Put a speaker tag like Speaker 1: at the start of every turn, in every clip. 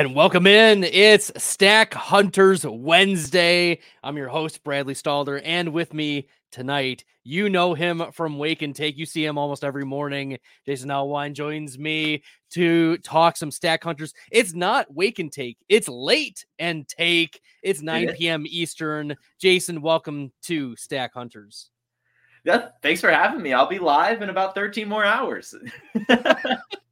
Speaker 1: And welcome in. It's Stack Hunters Wednesday. I'm your host, Bradley Stalder, and with me tonight, you know him from Wake and Take. You see him almost every morning. Jason Allwine joins me to talk some Stack Hunters. It's not Wake and Take, it's late and take. It's 9 p.m. Eastern. Jason, welcome to Stack Hunters.
Speaker 2: Yeah, thanks for having me. I'll be live in about 13 more hours.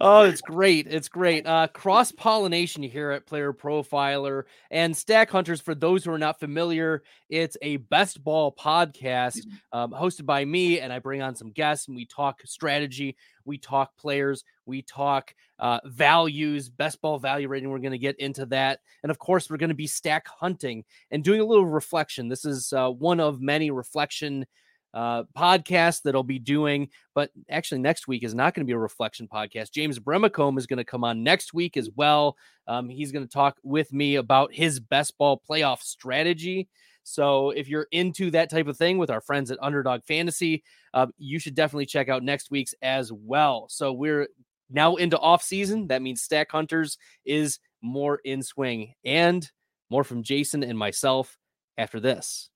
Speaker 1: oh, it's great. It's great. Uh, Cross pollination here at Player Profiler and Stack Hunters. For those who are not familiar, it's a best ball podcast mm-hmm. um, hosted by me, and I bring on some guests and we talk strategy, we talk players, we talk uh, values, best ball value rating. We're going to get into that. And of course, we're going to be stack hunting and doing a little reflection. This is uh, one of many reflection uh, podcast that I'll be doing. But actually, next week is not going to be a reflection podcast. James Bremacombe is going to come on next week as well. Um, he's going to talk with me about his best ball playoff strategy. So if you're into that type of thing with our friends at Underdog Fantasy, uh, you should definitely check out next week's as well. So we're now into off season. That means Stack Hunters is more in swing and more from Jason and myself after this.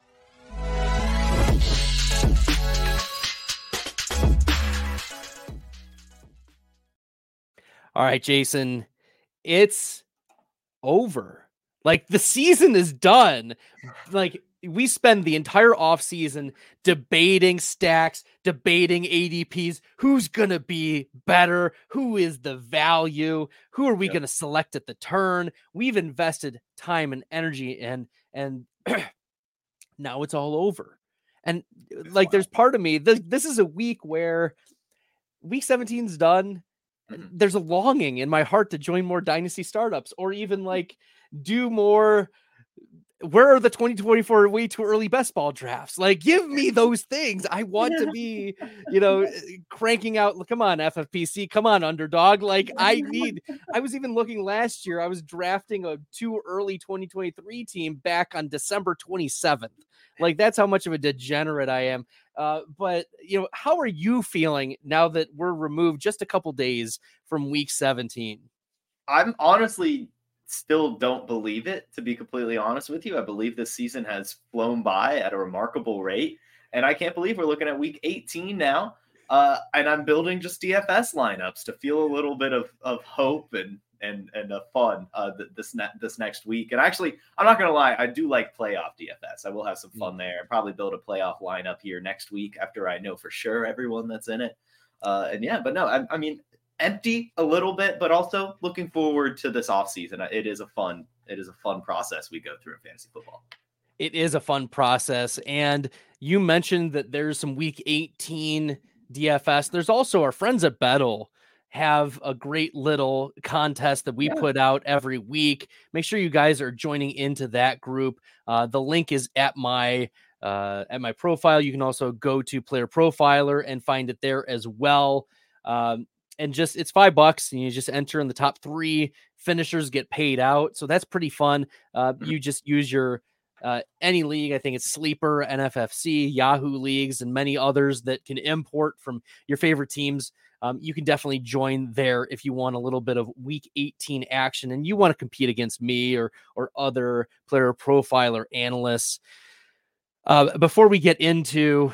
Speaker 1: All right, Jason, it's over. Like the season is done. Like we spend the entire off season debating stacks, debating ADPs, who's going to be better, who is the value, who are we yep. going to select at the turn. We've invested time and energy and and now it's all over. And like there's part of me this, this is a week where week 17 is done Mm-hmm. there's a longing in my heart to join more dynasty startups or even mm. like do more where are the 2024 way too early best ball drafts? Like, give me those things. I want to be, you know, eh, cranking out. Come on, FFPC. Come on, underdog. Like, I need. I was even looking last year. I was drafting a too early 2023 team back on December 27th. Like, that's how much of a degenerate I am. Uh, but you know, how are you feeling now that we're removed just a couple days from week 17?
Speaker 2: I'm honestly still don't believe it, to be completely honest with you. I believe this season has flown by at a remarkable rate. And I can't believe we're looking at week 18 now. Uh, and I'm building just DFS lineups to feel a little bit of, of hope and and and uh, fun uh, this ne- this next week. And actually, I'm not gonna lie, I do like playoff DFS. I will have some fun mm. there. Probably build a playoff lineup here next week after I know for sure everyone that's in it. Uh, and yeah, but no, I, I mean, empty a little bit, but also looking forward to this offseason. It is a fun, it is a fun process we go through in fantasy football.
Speaker 1: It is a fun process. And you mentioned that there's some week 18 DFS. There's also our friends at Bettle have a great little contest that we yeah. put out every week. Make sure you guys are joining into that group. Uh, the link is at my uh, at my profile. You can also go to Player Profiler and find it there as well. Um, and just it's five bucks and you just enter in the top three finishers get paid out so that's pretty fun uh, mm-hmm. you just use your uh, any league i think it's sleeper nffc yahoo leagues and many others that can import from your favorite teams um, you can definitely join there if you want a little bit of week 18 action and you want to compete against me or or other player profiler analysts uh, before we get into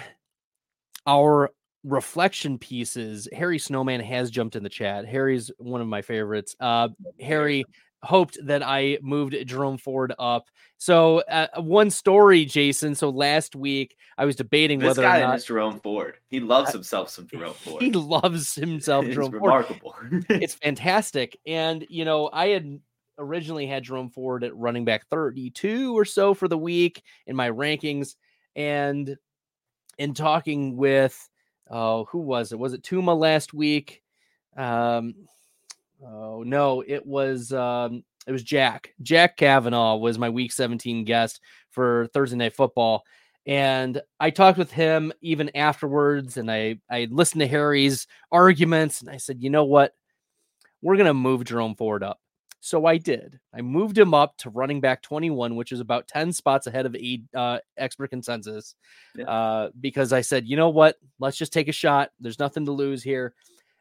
Speaker 1: our reflection pieces, Harry Snowman has jumped in the chat. Harry's one of my favorites. Uh, Harry hoped that I moved Jerome Ford up. So uh, one story, Jason. So last week I was debating
Speaker 2: this
Speaker 1: whether
Speaker 2: guy
Speaker 1: or not
Speaker 2: Jerome Ford. He loves himself some Jerome Ford.
Speaker 1: He loves himself
Speaker 2: it's
Speaker 1: Jerome
Speaker 2: remarkable.
Speaker 1: Ford. it's fantastic. And you know, I had originally had Jerome Ford at running back 32 or so for the week in my rankings. And in talking with oh, who was it? Was it Tuma last week? Um, oh no, it was um, it was Jack. Jack Kavanaugh was my Week 17 guest for Thursday Night Football, and I talked with him even afterwards, and I I listened to Harry's arguments, and I said, you know what, we're gonna move Jerome Ford up. So I did. I moved him up to running back 21, which is about 10 spots ahead of a uh, expert consensus. Yeah. Uh, because I said, you know what? Let's just take a shot. There's nothing to lose here.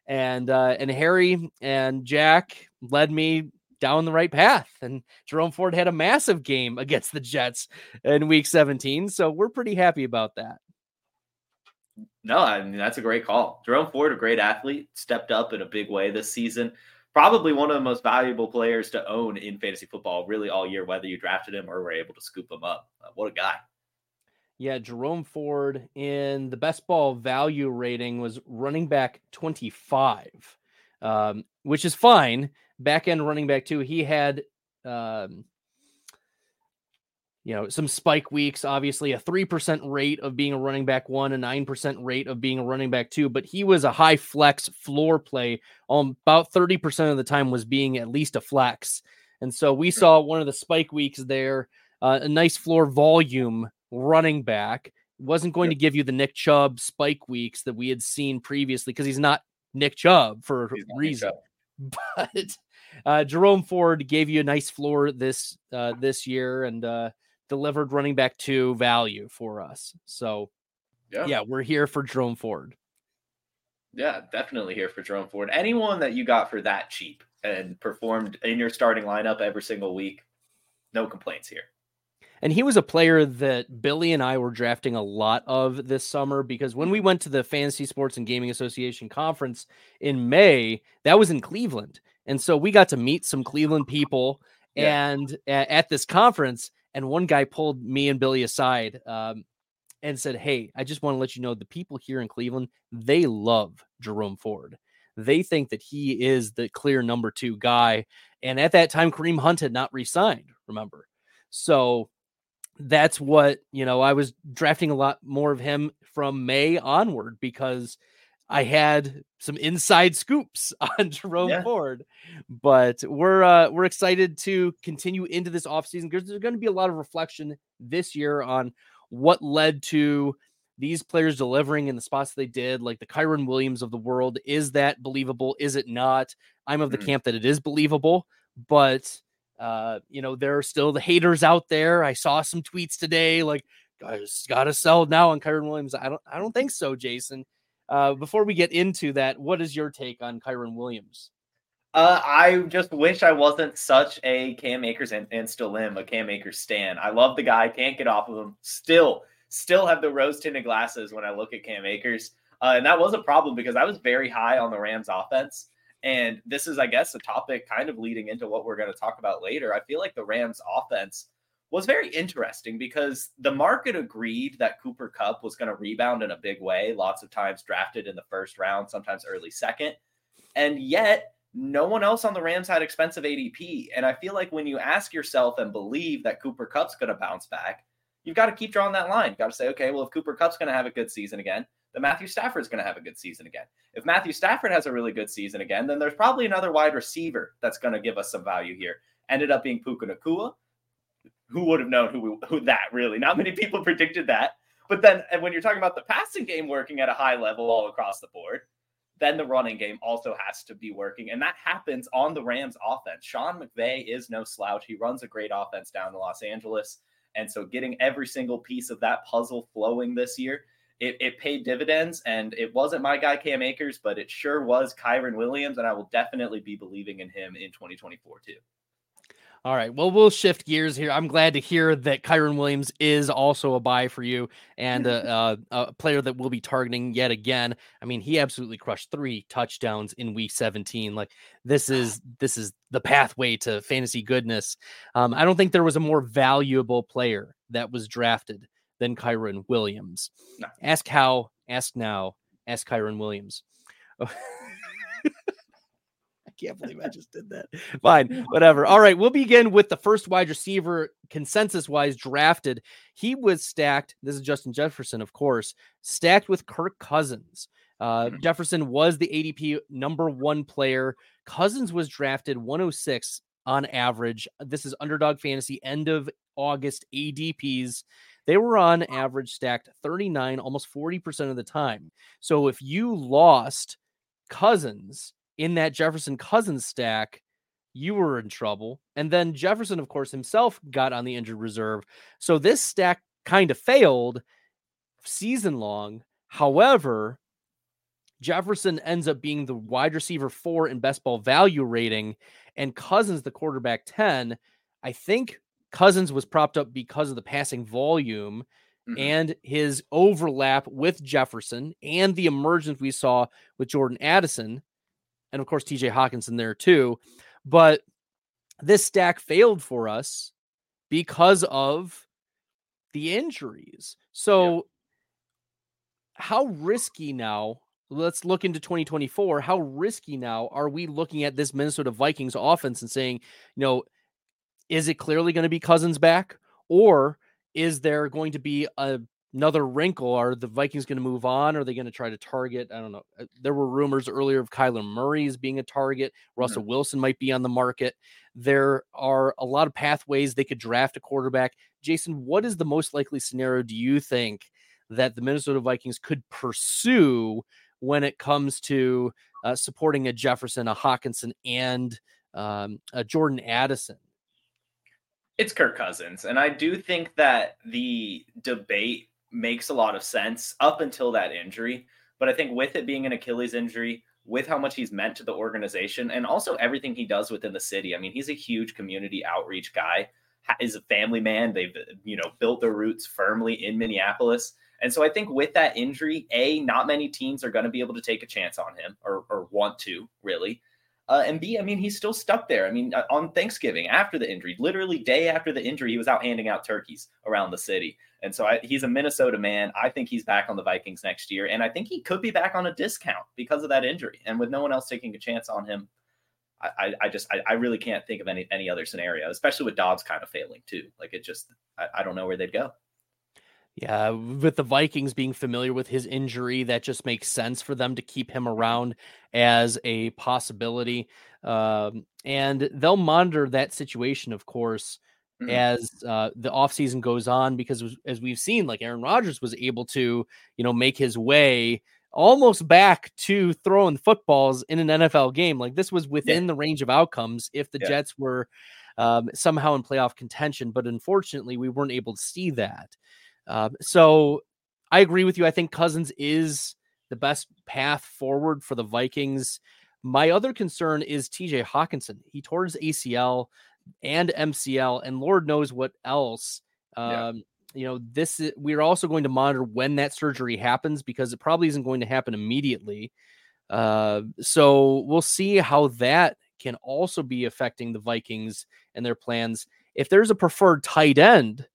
Speaker 1: And uh, and Harry and Jack led me down the right path. And Jerome Ford had a massive game against the Jets in Week 17, so we're pretty happy about that.
Speaker 2: No, I mean that's a great call. Jerome Ford, a great athlete, stepped up in a big way this season. Probably one of the most valuable players to own in fantasy football, really all year, whether you drafted him or were able to scoop him up. Uh, what a guy!
Speaker 1: Yeah, Jerome Ford in the best ball value rating was running back 25, um, which is fine. Back end running back, too. He had, um, you know, some spike weeks, obviously a 3% rate of being a running back one, a 9% rate of being a running back two, but he was a high flex floor play. Um, about 30% of the time was being at least a flex. And so we saw one of the spike weeks there, uh, a nice floor volume running back. Wasn't going yep. to give you the Nick Chubb spike weeks that we had seen previously because he's not Nick Chubb for a reason. But uh, Jerome Ford gave you a nice floor this uh, this year and uh, delivered running back two value for us. So yeah. yeah, we're here for Jerome Ford.
Speaker 2: Yeah, definitely here for Jerome Ford. Anyone that you got for that cheap and performed in your starting lineup every single week, no complaints here.
Speaker 1: And he was a player that Billy and I were drafting a lot of this summer because when we went to the Fantasy Sports and Gaming Association conference in May, that was in Cleveland. And so we got to meet some Cleveland people yeah. and at, at, this conference. And one guy pulled me and Billy aside um, and said, Hey, I just want to let you know the people here in Cleveland, they love Jerome Ford. They think that he is the clear number two guy. And at that time, Kareem Hunt had not resigned, remember? So that's what you know i was drafting a lot more of him from may onward because i had some inside scoops on jerome yeah. ford but we're uh we're excited to continue into this offseason because there's going to be a lot of reflection this year on what led to these players delivering in the spots they did like the Kyren williams of the world is that believable is it not i'm of the mm-hmm. camp that it is believable but uh, you know, there are still the haters out there. I saw some tweets today like, guys, gotta sell now on Kyren Williams. I don't, I don't think so, Jason. Uh, before we get into that, what is your take on Kyren Williams?
Speaker 2: Uh, I just wish I wasn't such a Cam Akers and, and still am a Cam Akers stan. I love the guy, can't get off of him. Still, still have the rose tinted glasses when I look at Cam Akers. Uh, and that was a problem because I was very high on the Rams offense. And this is, I guess, a topic kind of leading into what we're going to talk about later. I feel like the Rams offense was very interesting because the market agreed that Cooper Kupp was going to rebound in a big way, lots of times drafted in the first round, sometimes early second. And yet, no one else on the Rams had expensive ADP. And I feel like when you ask yourself and believe that Cooper Kupp's going to bounce back, you've got to keep drawing that line. You've got to say, okay, well, if Cooper Kupp's going to have a good season again, then Matthew Stafford's going to have a good season again. If Matthew Stafford has a really good season again, then there's probably another wide receiver that's going to give us some value here. Ended up being Puka Nacua. Who would have known who, who that really? Not many people predicted that. But then when you're talking about the passing game working at a high level all across the board, then the running game also has to be working. And that happens on the Rams offense. Sean McVay is no slouch. He runs a great offense down in Los Angeles. And so getting every single piece of that puzzle flowing this year it, it paid dividends and it wasn't my guy Cam Akers, but it sure was Kyren Williams, and I will definitely be believing in him in 2024 too.
Speaker 1: All right. Well, we'll shift gears here. I'm glad to hear that Kyren Williams is also a buy for you and a, a, a, player that we'll be targeting yet again. I mean, he absolutely crushed three touchdowns in week 17. Like this is this is the pathway to fantasy goodness. Um, I don't think there was a more valuable player that was drafted than Kyren Williams. No. Ask how, ask now, ask Kyren Williams. I can't believe I just did that. Fine, whatever. All right, we'll begin with the first wide receiver consensus wise drafted. He was stacked. This is Justin Jefferson, of course, stacked with Kirk Cousins. Uh, mm-hmm. Jefferson was the ADP number one player. Cousins was drafted 106 on average. This is underdog fantasy end of August ADPs they were on average stacked 39, almost 40% of the time. So if you lost Cousins in that Jefferson Cousins stack, you were in trouble. And then Jefferson, of course, himself got on the injured reserve. So this stack kind of failed season long. However, Jefferson ends up being the wide receiver four in best ball value rating, and Cousins the quarterback 10. I think Cousins was propped up because of the passing volume mm-hmm. and his overlap with Jefferson and the emergence we saw with Jordan Addison. And of course, TJ Hockenson there too. But this stack failed for us because of the injuries. So, yeah. how risky now? Let's look into 2024. How risky now are we looking at this Minnesota Vikings offense and saying, you know, is it clearly going to be Cousins back? Or is there going to be a, another wrinkle? Are the Vikings going to move on? Are they going to try to target? I don't know. Uh, there were rumors earlier of Kyler Murray as being a target. Russell mm-hmm. Wilson might be on the market. There are a lot of pathways they could draft a quarterback. Jason, what is the most likely scenario do you think that the Minnesota Vikings could pursue when it comes to uh, supporting a Jefferson, a Hockenson, and um, a Jordan Addison?
Speaker 2: It's Kirk Cousins. And I do think that the debate makes a lot of sense up until that injury. But I think with it being an Achilles injury, with how much he's meant to the organization and also everything he does within the city. I mean, he's a huge community outreach guy. Is a family man. They've you know built their roots firmly in Minneapolis. And so I think with that injury, A, not many teams are going to be able to take a chance on him or, or want to really. Uh, and B, I mean, he's still stuck there. I mean, uh, on Thanksgiving after the injury, literally day after the injury, he was out handing out turkeys around the city. And so I, he's a Minnesota man. I think he's back on the Vikings next year. And I think he could be back on a discount because of that injury. And with no one else taking a chance on him, I, I just, I, I really can't think of any, any other scenario, especially with Dobbs kind of failing too. Like it just, I, I don't know where they'd go.
Speaker 1: Yeah, with the Vikings being familiar with his injury, that just makes sense for them to keep him around as a possibility. Um, and they'll monitor that situation, of course, mm-hmm. as uh, the offseason goes on, because as we've seen, like Aaron Rodgers was able to, you know, make his way almost back to throwing footballs in an NFL game. Like this was within yeah. the range of outcomes if the yeah. Jets were um, somehow in playoff contention. But unfortunately, we weren't able to see that. Um, so I agree with you. I think Cousins is the best path forward for the Vikings. My other concern is TJ Hockenson. He tore his ACL and MCL, and Lord knows what else. Um, yeah. You know, this is, we're also going to monitor when that surgery happens because it probably isn't going to happen immediately. Uh, so we'll see how that can also be affecting the Vikings and their plans. If there's a preferred tight end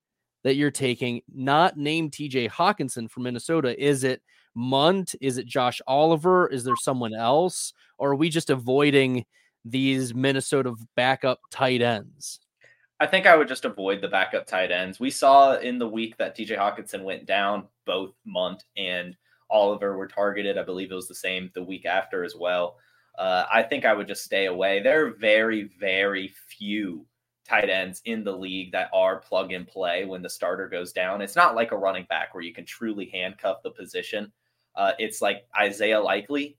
Speaker 1: that you're taking, not named TJ Hockenson from Minnesota? Is it Mundt? Is it Josh Oliver? Is there someone else? Or are we just avoiding these Minnesota backup tight ends?
Speaker 2: I think I would just avoid the backup tight ends. We saw in the week that TJ Hockenson went down, both Mundt and Oliver were targeted. I believe it was the same the week after as well. Uh, I think I would just stay away. There are very, very few tight ends in the league that are plug and play when the starter goes down. It's not like a running back where you can truly handcuff the position. Uh, it's like Isaiah Likely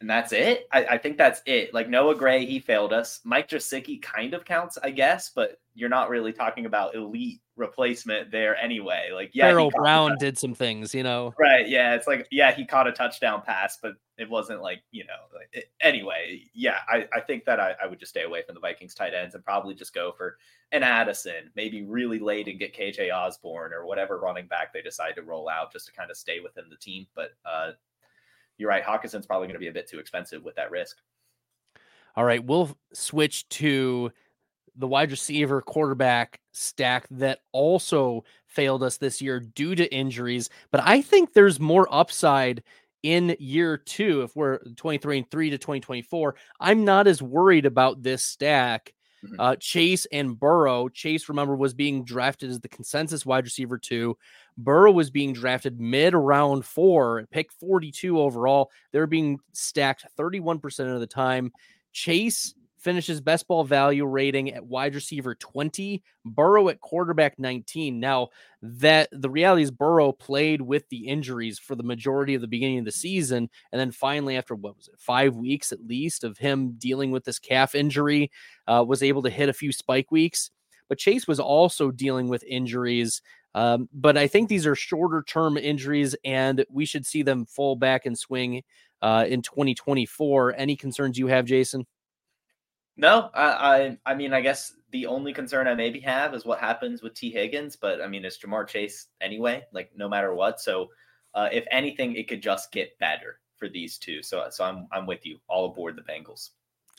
Speaker 2: and that's it. I, I, think that's it. Like Noah Gray, he failed us. Mike Gesicki kind of counts, I guess, but you're not really talking about elite replacement there anyway. Like, yeah,
Speaker 1: Pharaoh Brown did some things, you know.
Speaker 2: Right? Yeah, it's like, yeah, he caught a touchdown pass, but it wasn't like, you know. Like, it, anyway, yeah, I, I think that I, I would just stay away from the Vikings tight ends and probably just go for an Addison, maybe really late and get KJ Osborn or whatever running back they decide to roll out just to kind of stay within the team. But uh, you're right. Hockenson's probably going to be a bit too expensive with that risk.
Speaker 1: All right, we'll switch to the wide receiver quarterback stack that also failed us this year due to injuries. But I think there's more upside in year two if we're 23 and 3 to 2024. I'm not as worried about this stack Mm-hmm. Uh, Chase and Burrow. Chase, remember, was being drafted as the consensus wide receiver two. Burrow was being drafted mid round four, pick 42 overall. They're being stacked 31% of the time. Chase finishes best ball value rating at wide receiver 20, Burrow at quarterback 19. Now, that the reality is Burrow played with the injuries for the majority of the beginning of the season. And then finally, after what was it, five weeks at least of him dealing with this calf injury, uh, was able to hit a few spike weeks. But Chase was also dealing with injuries Um, but I think these are shorter term injuries, and we should see them fall back and swing uh, in 2024. Any concerns you have, Jason?
Speaker 2: No, I, I, I mean, I guess the only concern I maybe have is what happens with Tee Higgins, but I mean, it's Ja'Marr Chase anyway, like no matter what. So, uh, if anything, it could just get better for these two. So, so I'm, I'm with you. All aboard the Bengals.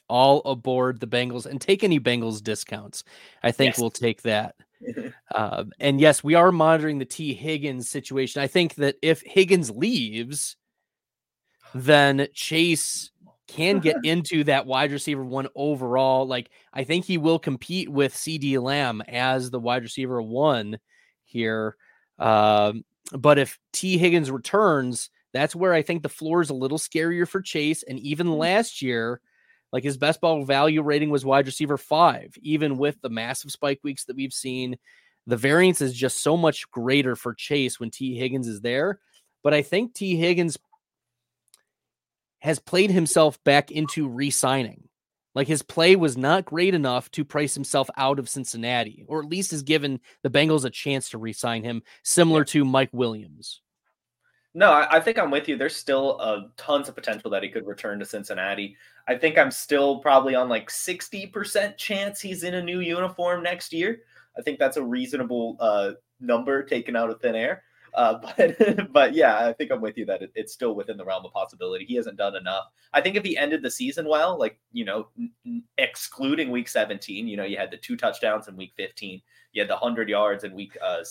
Speaker 1: All aboard the Bengals, and take any Bengals discounts. I think yes. we'll take that. um, and yes, we are monitoring the Tee Higgins situation. I think that if Higgins leaves, then Chase can get into that wide receiver one overall. Like I think he will compete with CeeDee Lamb as the wide receiver one here. Um, but if Tee Higgins returns, that's where I think the floor is a little scarier for Chase. And even mm. last year, like his best ball value rating was wide receiver five, even with the massive spike weeks that we've seen. The variance is just so much greater for Chase when Tee Higgins is there. But I think Tee Higgins has played himself back into re signing. Like his play was not great enough to price himself out of Cincinnati, or at least has given the Bengals a chance to re sign him, similar to Mike Williams.
Speaker 2: No, I, I, think I'm with you. There's still a tons of potential that he could return to Cincinnati. I think I'm still probably on like 60% chance he's in a new uniform next year. I think that's a reasonable uh, number taken out of thin air. Uh, but but yeah, I think I'm with you that it, it's still within the realm of possibility. He hasn't done enough. I think if he ended the season well, like you know, n- excluding week 17, you know, you had the two touchdowns in week 15, you had the hundred yards in week uh,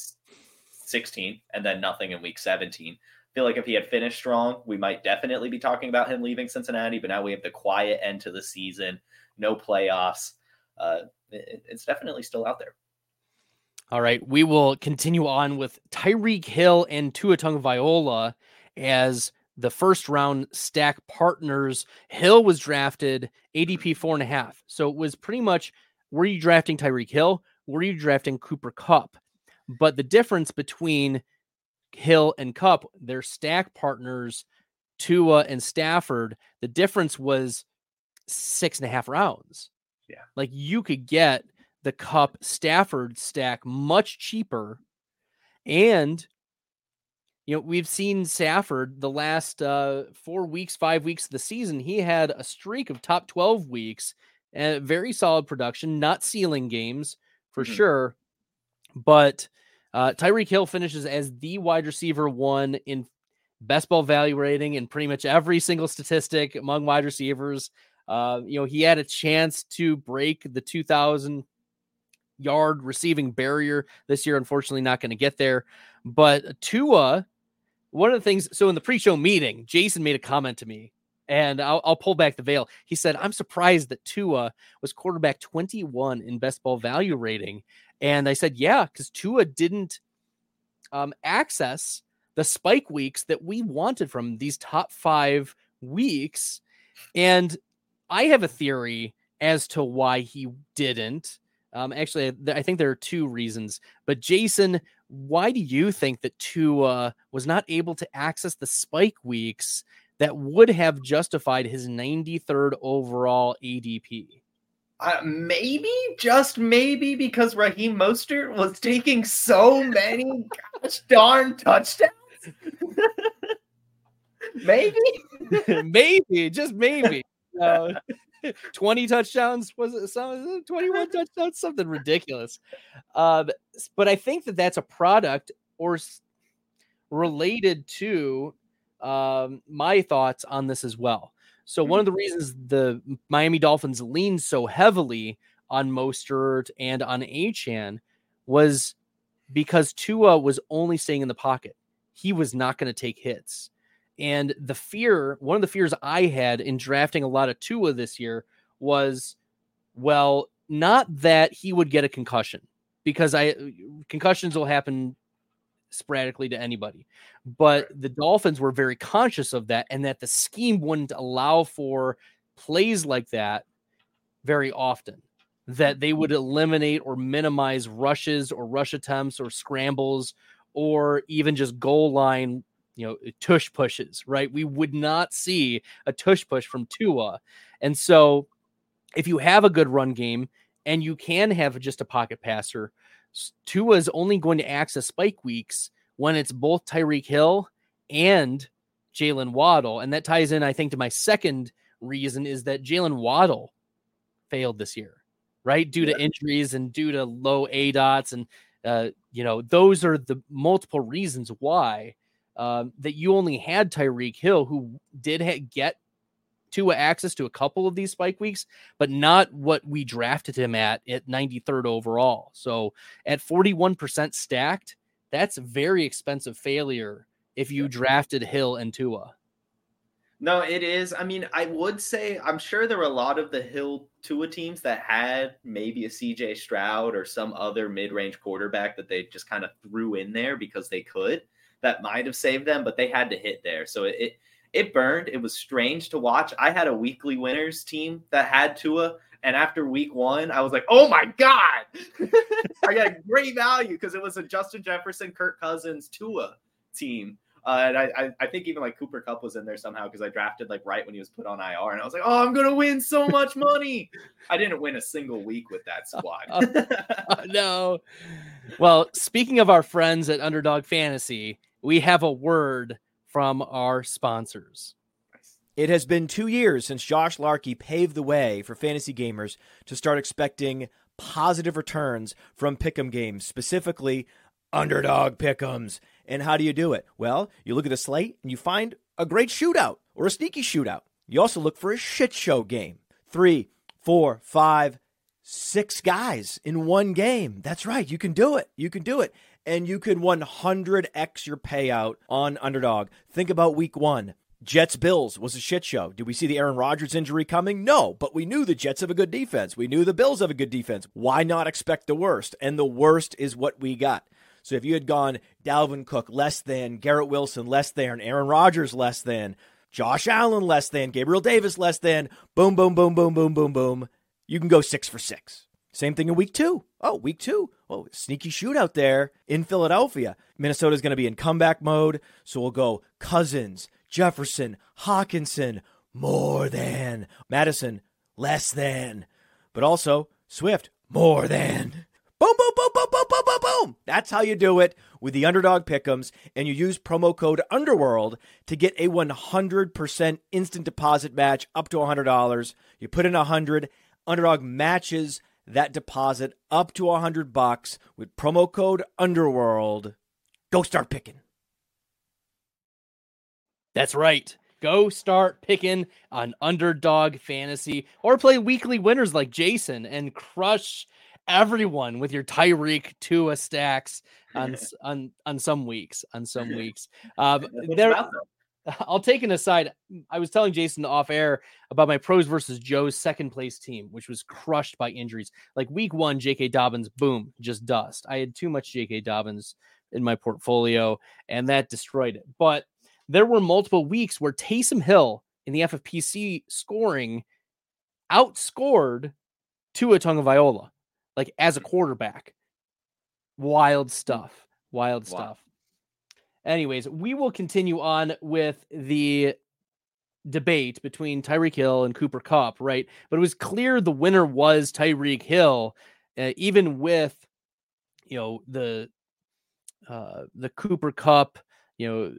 Speaker 2: 16, and then nothing in week 17. I feel like if he had finished strong, we might definitely be talking about him leaving Cincinnati. But now we have the quiet end to the season, no playoffs. Uh, it, it's definitely still out there.
Speaker 1: All right, we will continue on with Tyreek Hill and Tua Viola as the first round stack partners. Hill was drafted ADP four and a half, so it was pretty much were you drafting Tyreek Hill? Were you drafting Cooper Kupp? But the difference between Hill and Kupp, their stack partners, Tua and Stafford, the difference was six and a half rounds.
Speaker 2: Yeah,
Speaker 1: like you could get the Kupp Stafford stack much cheaper. And, you know, we've seen Stafford the last uh, four weeks, five weeks of the season. He had a streak of top 12 weeks and very solid production, not ceiling games for mm-hmm. sure. But uh, Tyreek Hill finishes as the wide receiver one in best ball value rating in pretty much every single statistic among wide receivers. Uh, you know, he had a chance to break the 2000 yard receiving barrier this year. Unfortunately, not going to get there. But Tua, one of the things, so in the pre show meeting, Jason made a comment to me, and I'll, I'll, pull back the veil. He said, I'm surprised that Tua was quarterback 21 in best ball value rating. And I said, yeah, because Tua didn't um, access the spike weeks that we wanted from these top five weeks. And I have a theory as to why he didn't. Um, actually, I think there are two reasons. But Jason, why do you think that Tua was not able to access the spike weeks that would have justified his 93rd overall ADP?
Speaker 2: Uh, maybe, just maybe, because Raheem Mostert was taking so many gosh darn touchdowns. maybe,
Speaker 1: maybe, just maybe. Uh, 20 touchdowns was it some 21 touchdowns? Something ridiculous. Uh, but i think that that's a product or related to um, my thoughts on this as well. So one of the reasons the miami dolphins leaned so heavily on mostert and on Achane was because tua was only staying in the pocket. He was not going to take hits and the fear, one of the fears I had in drafting a lot of Tua this year was, well, not that he would get a concussion because I concussions will happen sporadically to anybody. But the Dolphins were very conscious of that and that the scheme wouldn't allow for plays like that very often. That they would mm-hmm. eliminate or minimize rushes or rush attempts or scrambles or even just goal line you know tush pushes, right? We would not see a tush push from Tua, and so if you have a good run game and you can have just a pocket passer, Tua is only going to access spike weeks when it's both Tyreek Hill and Jalen Waddle. And that ties in, I think, to my second reason is that Jalen Waddle failed this year, right? Due yeah. to injuries and due to low A dots. And, uh, you know, those are the multiple reasons why um, that you only had Tyreek Hill, who did ha- get to access to a couple of these spike weeks, but not what we drafted him at at 93rd overall. So at 41% stacked, that's very expensive failure if you drafted Hill and Tua.
Speaker 2: No, it is. I mean, I would say I'm sure there were a lot of the Hill Tua teams that had maybe a CJ Stroud or some other mid-range quarterback that they just kind of threw in there because they could. That might have saved them, but they had to hit there. So it it burned. It was strange to watch. I had a weekly winners team that had Tua, and after week one, I was like, "Oh my god, I got great value because it was a Justin Jefferson, Kirk Cousins, Tua team." Uh, and I, I, think even like Cooper Kupp was in there somehow because I drafted like right when he was put on IR, and I was like, "Oh, I'm gonna win so much money." I didn't win a single week with that squad.
Speaker 1: oh, no. Well, speaking of our friends at Underdog Fantasy, we have a word from our sponsors.
Speaker 3: It has been two years since Josh Larkey paved the way for fantasy gamers to start expecting positive returns from pick'em games, specifically underdog pick'ems. And how do you do it? Well, you look at the slate and you find a great shootout or a sneaky shootout. You also look for a shit show game. Three, four, five, six guys in one game. That's right. You can do it. You can do it and you can 100x your payout on underdog. Think about week one. Jets Bills was a shit show. Did we see the Aaron Rodgers injury coming? No, but we knew the Jets have a good defense. We knew the Bills have a good defense. Why not expect the worst? And the worst is what we got. So if you had gone Dalvin Cook less than, Garrett Wilson less than, Aaron Rodgers less than, Josh Allen less than, Gabriel Davis less than, boom, boom, boom, boom, boom, boom, boom, you can go six for six. Same thing in week two. Oh, week two. Oh, sneaky shootout there in Philadelphia. Minnesota's going to be in comeback mode. So we'll go Cousins, Jefferson, Hockenson, more than. Addison, less than. But also Swift, more than. Boom, boom, boom, boom, boom, boom, boom, boom. That's how you do it with the underdog pickums, and you use promo code Underworld to get a 100% instant deposit match up to $100. You put in 100, underdog matches that deposit up to a hundred bucks with promo code Underworld. Go start picking.
Speaker 1: That's right. Go start picking on underdog fantasy or play weekly winners like Jason and crush everyone with your Tyreek Tua stacks on on on some weeks. On some weeks, um, there. I'll take an aside. I was telling Jason off air about my pros versus Joe's second place team, which was crushed by injuries. Like week one, J.K. Dobbins, boom, just dust. I had too much J.K. Dobbins in my portfolio, and that destroyed it. But there were multiple weeks where Taysom Hill in the FFPC scoring outscored Tua Tagovailoa, like as a quarterback. Wild stuff. Wild wow. stuff. Anyways, we will continue on with the debate between Tyreek Hill and Cooper Kupp, right? But it was clear the winner was Tyreek Hill, uh, even with you know the uh, the Cooper Kupp, you know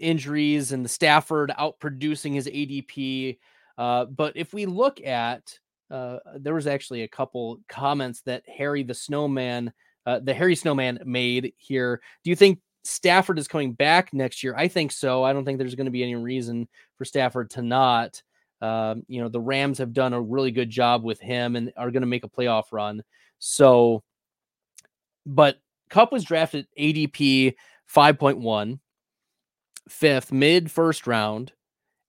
Speaker 1: injuries and the Stafford outproducing his ADP. Uh, but if we look at, uh, there was actually a couple comments that Harry the Snowman, uh, the Harry Snowman made here. Do you think Stafford is coming back next year. I think so. I don't think there's going to be any reason for Stafford to not. Um, you know, the Rams have done a really good job with him and are going to make a playoff run. So, but Kupp was drafted ADP 5.1, fifth, mid first round.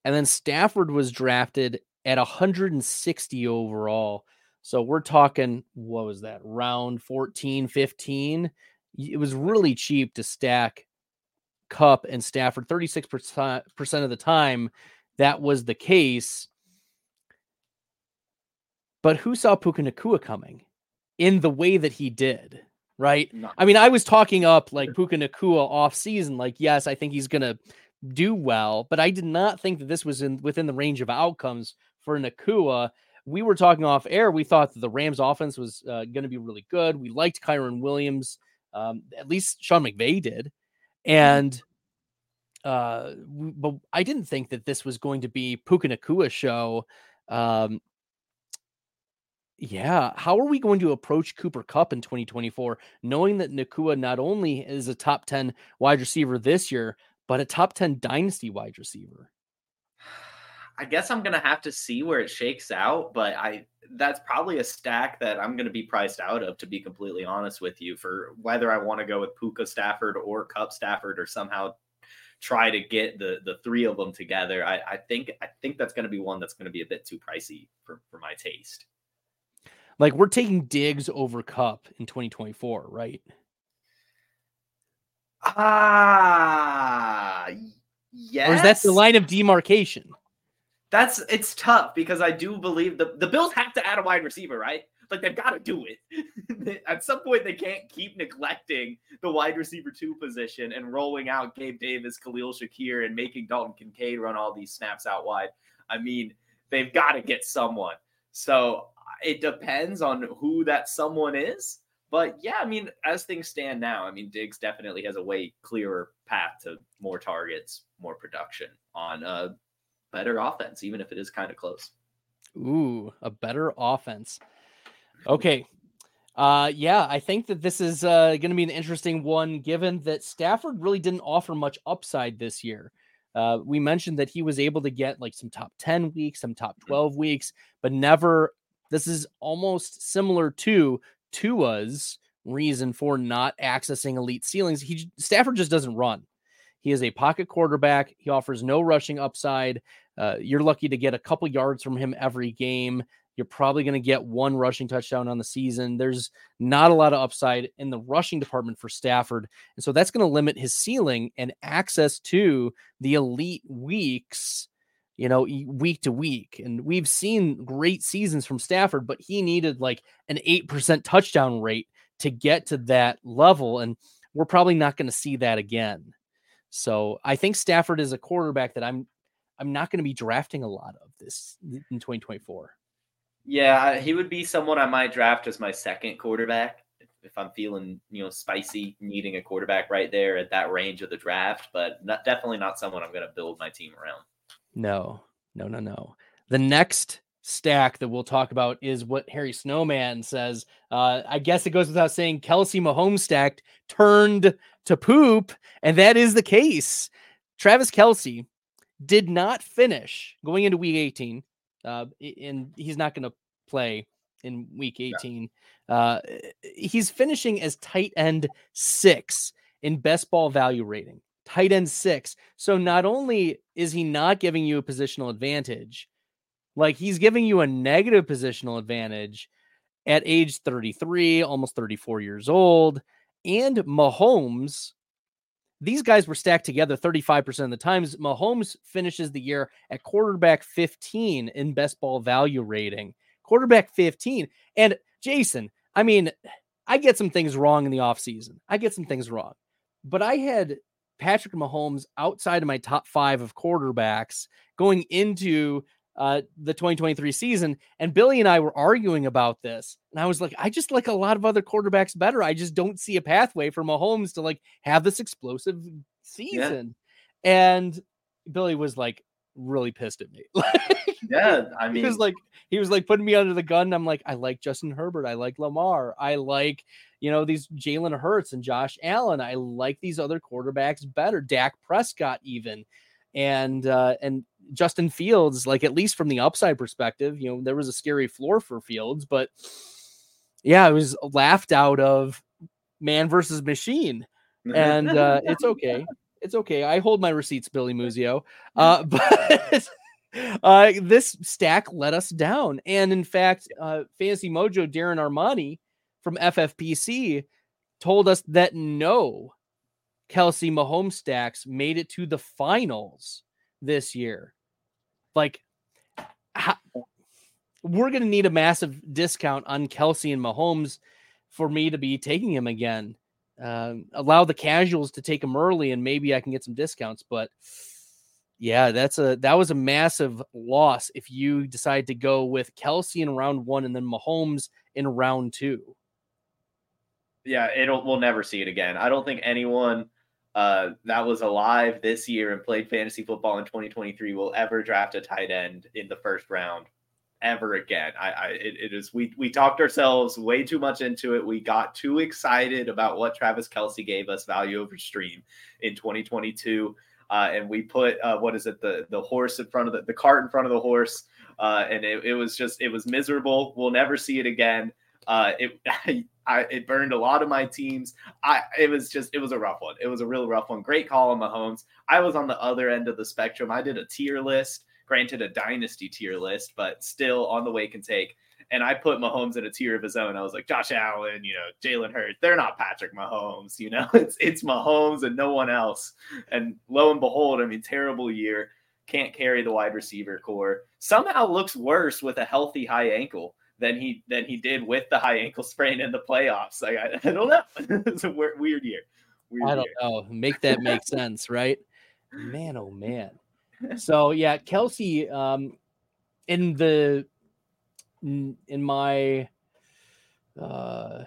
Speaker 1: And then Stafford was drafted at 160 overall. So we're talking, what was that, round 14, 15? It was really cheap to stack Kupp and Stafford 36% of the time. That was the case. But who saw Puka Nacua coming in the way that he did? Right. No. I mean, I was talking up like Puka Nacua off season, like, yes, I think he's going to do well, but I did not think that this was in within the range of outcomes for Nacua. we were talking off air. We thought that the Rams offense was uh, going to be really good. We liked Kyren Williams. Um, at least Sean McVay did.
Speaker 2: Mm-hmm.
Speaker 1: And uh but I didn't think that this was going to be Puka Nacua show. Um yeah, how are we going to approach Cooper Kupp in 2024 knowing that Nacua not only is a top 10 wide receiver this year, but a top 10 dynasty wide receiver?
Speaker 2: I guess I'm gonna have to see where it shakes out, but I that's probably a stack that I'm gonna be priced out of, to be completely honest with you, for whether I want to go with Puka Stafford or Kupp Stafford or somehow try to get the the three of them together. I, I think I think that's gonna be one that's gonna be a bit too pricey for, for my taste.
Speaker 1: Like we're taking Diggs over Kupp in 2024, right?
Speaker 2: Ah, yes.
Speaker 1: Or is that the line of demarcation?
Speaker 2: That's it's tough because I do believe the the Bills have to add a wide receiver, right? Like they've got to do it. At some point, they can't keep neglecting the wide receiver two position and rolling out Gabe Davis, Khalil Shakir, and making Dalton Kincaid run all these snaps out wide. I mean, they've got to get someone. So it depends on who that someone is. But yeah, I mean, as things stand now, I mean, Diggs definitely has a way clearer path to more targets, more production on a better offense, even if it is kind of close.
Speaker 1: Ooh, a better offense. Okay. Uh yeah, I think that this is uh going to be an interesting one given that Stafford really didn't offer much upside this year. Uh we mentioned that he was able to get like some top 10 weeks, some top 12 weeks, but never this is almost similar to Tua's reason for not accessing elite ceilings. He Stafford just doesn't run. He is a pocket quarterback. He offers no rushing upside. Uh, you're lucky to get a couple yards from him every game. You're probably going to get one rushing touchdown on the season. There's not a lot of upside in the rushing department for Stafford. And so that's going to limit his ceiling and access to the elite weeks, you know, week to week. And we've seen great seasons from Stafford, but he needed like an 8% touchdown rate to get to that level. And we're probably not going to see that again. So I think Stafford is a quarterback that I'm I'm not going to be drafting a lot of this in 2024.
Speaker 2: Yeah, he would be someone I might draft as my second quarterback if I'm feeling, you know, spicy, needing a quarterback right there at that range of the draft, but not, definitely not someone I'm going to build my team around.
Speaker 1: No, no, no, no. The next stack that we'll talk about is what Harry Snowman says. Uh, I guess it goes without saying Kelce Mahomes stacked turned to poop, and that is the case. Travis Kelce did not finish going into week 18, uh, and he's not going to play in week 18. Yeah. Uh, he's finishing as tight end six in best ball value rating, tight end six. So not only is he not giving you a positional advantage, like he's giving you a negative positional advantage at age 33, almost 34 years old. And Mahomes, these guys were stacked together 35% of the times. Mahomes finishes the year at quarterback 15 in best ball value rating. Quarterback 15. And Jason, I mean, I get some things wrong in the offseason. I get some things wrong. But I had Patrick Mahomes outside of my top five of quarterbacks going into uh, the 2023 season. And Billy and I were arguing about this. And I was like, I just like a lot of other quarterbacks better. I just don't see a pathway for Mahomes to like have this explosive season. Yeah. And Billy was like really pissed at me.
Speaker 2: yeah. I mean,
Speaker 1: he was like, he was like putting me under the gun. I'm like, I like Justin Herbert. I like Lamar. I like, you know, these Jalen Hurts and Josh Allen. I like these other quarterbacks better. Dak Prescott, even and uh, and Justin Fields, like at least from the upside perspective, you know, there was a scary floor for Fields, but yeah, it was laughed out of man versus machine, and uh, it's okay, it's okay. I hold my receipts, Billy Muzio, uh, but. Uh, this stack let us down. And in fact, uh, Fantasy Mojo Darren Armani from FFPC told us that no, Kelce Mahomes stacks made it to the finals this year. Like, how, we're going to need a massive discount on Kelce and Mahomes for me to be taking him again. Uh, allow the casuals to take him early, and maybe I can get some discounts. But Yeah, that's a that was a massive loss if you decide to go with Kelce in round one and then Mahomes in round two.
Speaker 2: Yeah, it'll we'll never see it again. I don't think anyone uh, that was alive this year and played fantasy football in 2023 will ever draft a tight end in the first round ever again. I, I it, it is we we talked ourselves way too much into it. We got too excited about what Travis Kelce gave us value over stream in 2022. Uh, and we put uh, what is it the the horse in front of the, the cart in front of the horse uh, and it, it was just it was miserable we'll never see it again uh, it I, it burned a lot of my teams. I it was just it was a rough one. It was a real rough one. Great call on Mahomes. I was on the other end of the spectrum. I did a tier list granted a dynasty tier list but still on the wake and take. And I put Mahomes in a tier of his own. I was like, Josh Allen, you know, Jalen Hurts, they're not Patrick Mahomes, you know, it's it's Mahomes and no one else. And lo and behold, I mean, terrible year, can't carry the wide receiver core. Somehow looks worse with a healthy high ankle than he than he did with the high ankle sprain in the playoffs. Like I, I don't know, it's a weird, weird year.
Speaker 1: Weird I don't year. know. Make that make sense, right? Man, oh man. So yeah, Kelce. um, in the in my uh,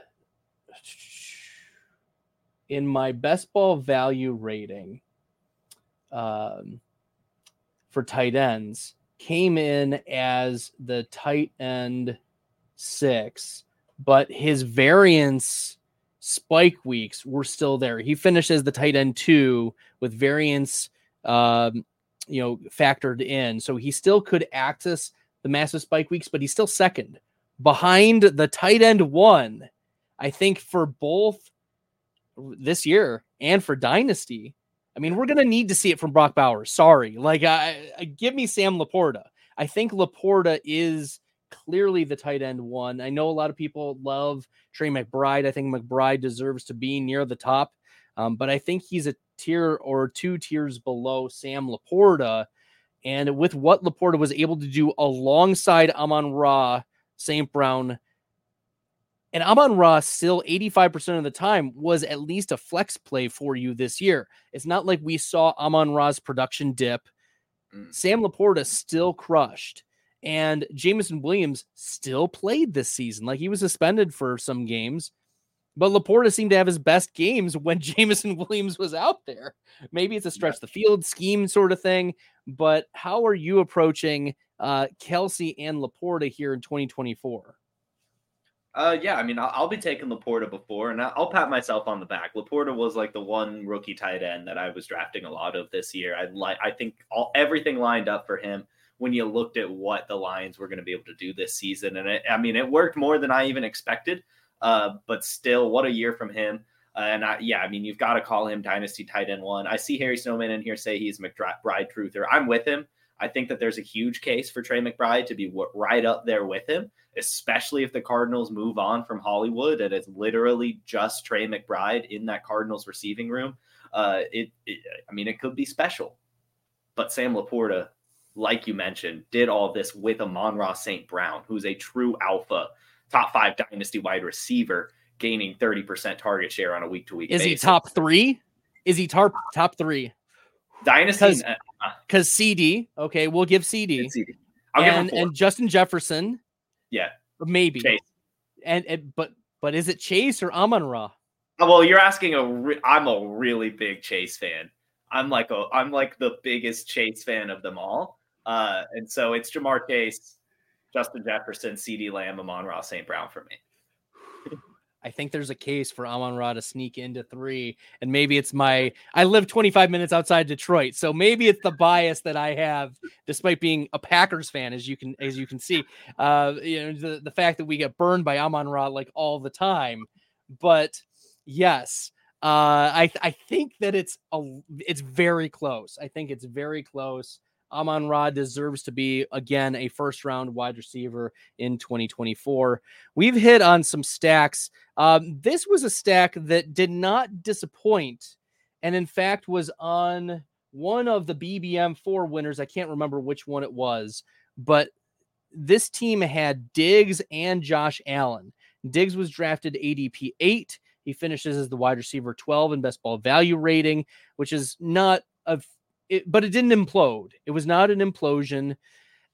Speaker 1: in my best ball value rating um, for tight ends came in as the tight end six, but his variance spike weeks were still there. He finishes the tight end two with variance, um, you know, factored in, so he still could access the massive spike weeks, but he's still second behind the tight end one. I think for both this year and for Dynasty. I mean, we're gonna need to see it from Brock Bowers. Sorry, like I, I give me Sam LaPorta. I think LaPorta is clearly the tight end one. I know a lot of people love Trey McBride. I think McBride deserves to be near the top, um, but I think he's a tier or two tiers below Sam LaPorta. And with what LaPorta was able to do alongside Amon Ra, St. Brown, and Amon Ra still 85% of the time was at least a flex play for you this year. It's not like we saw Amon Ra's production dip. Mm. Sam LaPorta still crushed. And Jameson Williams still played this season. Like he was suspended for some games. But LaPorta seemed to have his best games when Jameson Williams was out there. Maybe it's a stretch the field scheme sort of thing, but how are you approaching uh, Kelce and LaPorta here in 2024?
Speaker 2: Uh, yeah, I mean, I'll, I'll, be taking LaPorta before, and I'll pat myself on the back. LaPorta was like the one rookie tight end that I was drafting a lot of this year. I like, I think all everything lined up for him when you looked at what the Lions were going to be able to do this season, and it, I mean, it worked more than I even expected. Uh, but still, what a year from him. Uh, and I, yeah, I mean, you've got to call him dynasty tight end one. I see Harry Snowman in here say he's McBride truther. I'm with him. I think that there's a huge case for Trey McBride to be w- right up there with him, especially if the Cardinals move on from Hollywood and it's literally just Trey McBride in that Cardinals receiving room. Uh, it, it, I mean, it could be special. But Sam LaPorta, like you mentioned, did all this with Amon Ra St. Brown, who's a true alpha top five dynasty wide receiver gaining 30% target share on a week to week.
Speaker 1: Is he top three? Is he top top three?
Speaker 2: Dynasty
Speaker 1: because uh, CeeDee. Okay, we'll give CeeDee.
Speaker 2: CeeDee.
Speaker 1: and, and Justin Jefferson.
Speaker 2: Yeah,
Speaker 1: maybe. Chase. And, and but but is it Chase or Amon Ra?
Speaker 2: Oh, well, you're asking a. Re- I'm a really big Chase fan. I'm like a. I'm like the biggest Chase fan of them all. Uh, and so it's Ja'Marr Chase, Justin Jefferson, CeeDee Lamb, Amon Ra St. Brown for me.
Speaker 1: I think there's a case for Amon Ra to sneak into three, and maybe it's my. I live 25 minutes outside Detroit, so maybe it's the bias that I have, despite being a Packers fan, as you can as you can see. Uh, you know the the fact that we get burned by Amon Ra like all the time, but yes, uh, I I think that it's a it's very close. I think it's very close. Amon Ra deserves to be, again, a first round wide receiver in 2024. We've hit on some stacks. Um, this was a stack that did not disappoint, and in fact was on one of the BBM four winners. I can't remember which one it was, but this team had Diggs and Josh Allen. Diggs was drafted ADP 8. He finishes as the wide receiver 12 in best ball value rating, which is not a it, but it didn't implode. It was not an implosion.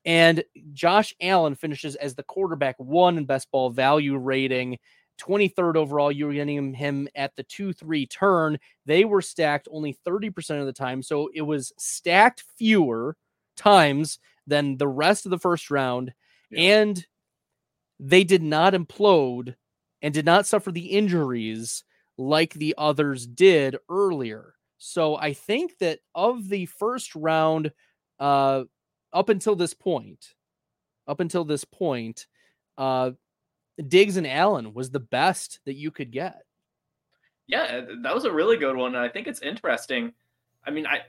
Speaker 1: And Josh Allen finishes as the quarterback one in best ball value rating. 23rd overall, you were getting him at the 2 3 turn. They were stacked only 30% of the time. So it was stacked fewer times than the rest of the first round. Yeah. And they did not implode and did not suffer the injuries like the others did earlier. So I think that of the first round, uh, up until this point, up until this point, uh, Diggs and Allen was the best that you could get.
Speaker 2: Yeah, that was a really good one. And I think it's interesting. I mean, I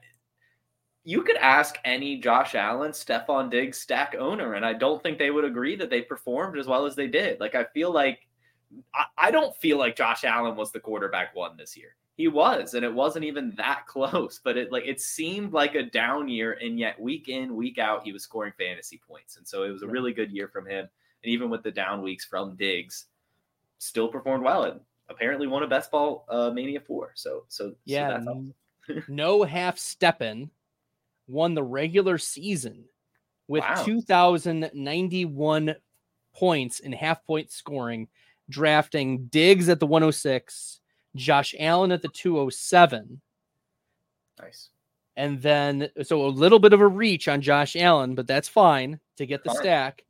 Speaker 2: you could ask any Josh Allen, Stefon Diggs stack owner, and I don't think they would agree that they performed as well as they did. Like I feel like I, I don't feel like Josh Allen was the quarterback one this year. He was, and it wasn't even that close, but it like it seemed like a down year, and yet week in, week out, he was scoring fantasy points. And so it was a really good year from him. And even with the down weeks from Diggs, still performed well and apparently won a best ball uh, mania four. So so
Speaker 1: yeah, so no half stepping won the regular season with wow. 2,091 points in half point scoring, drafting Diggs at the 106, Josh Allen at the 207.
Speaker 2: Nice.
Speaker 1: And then, so a little bit of a reach on Josh Allen, but that's fine to get the stack.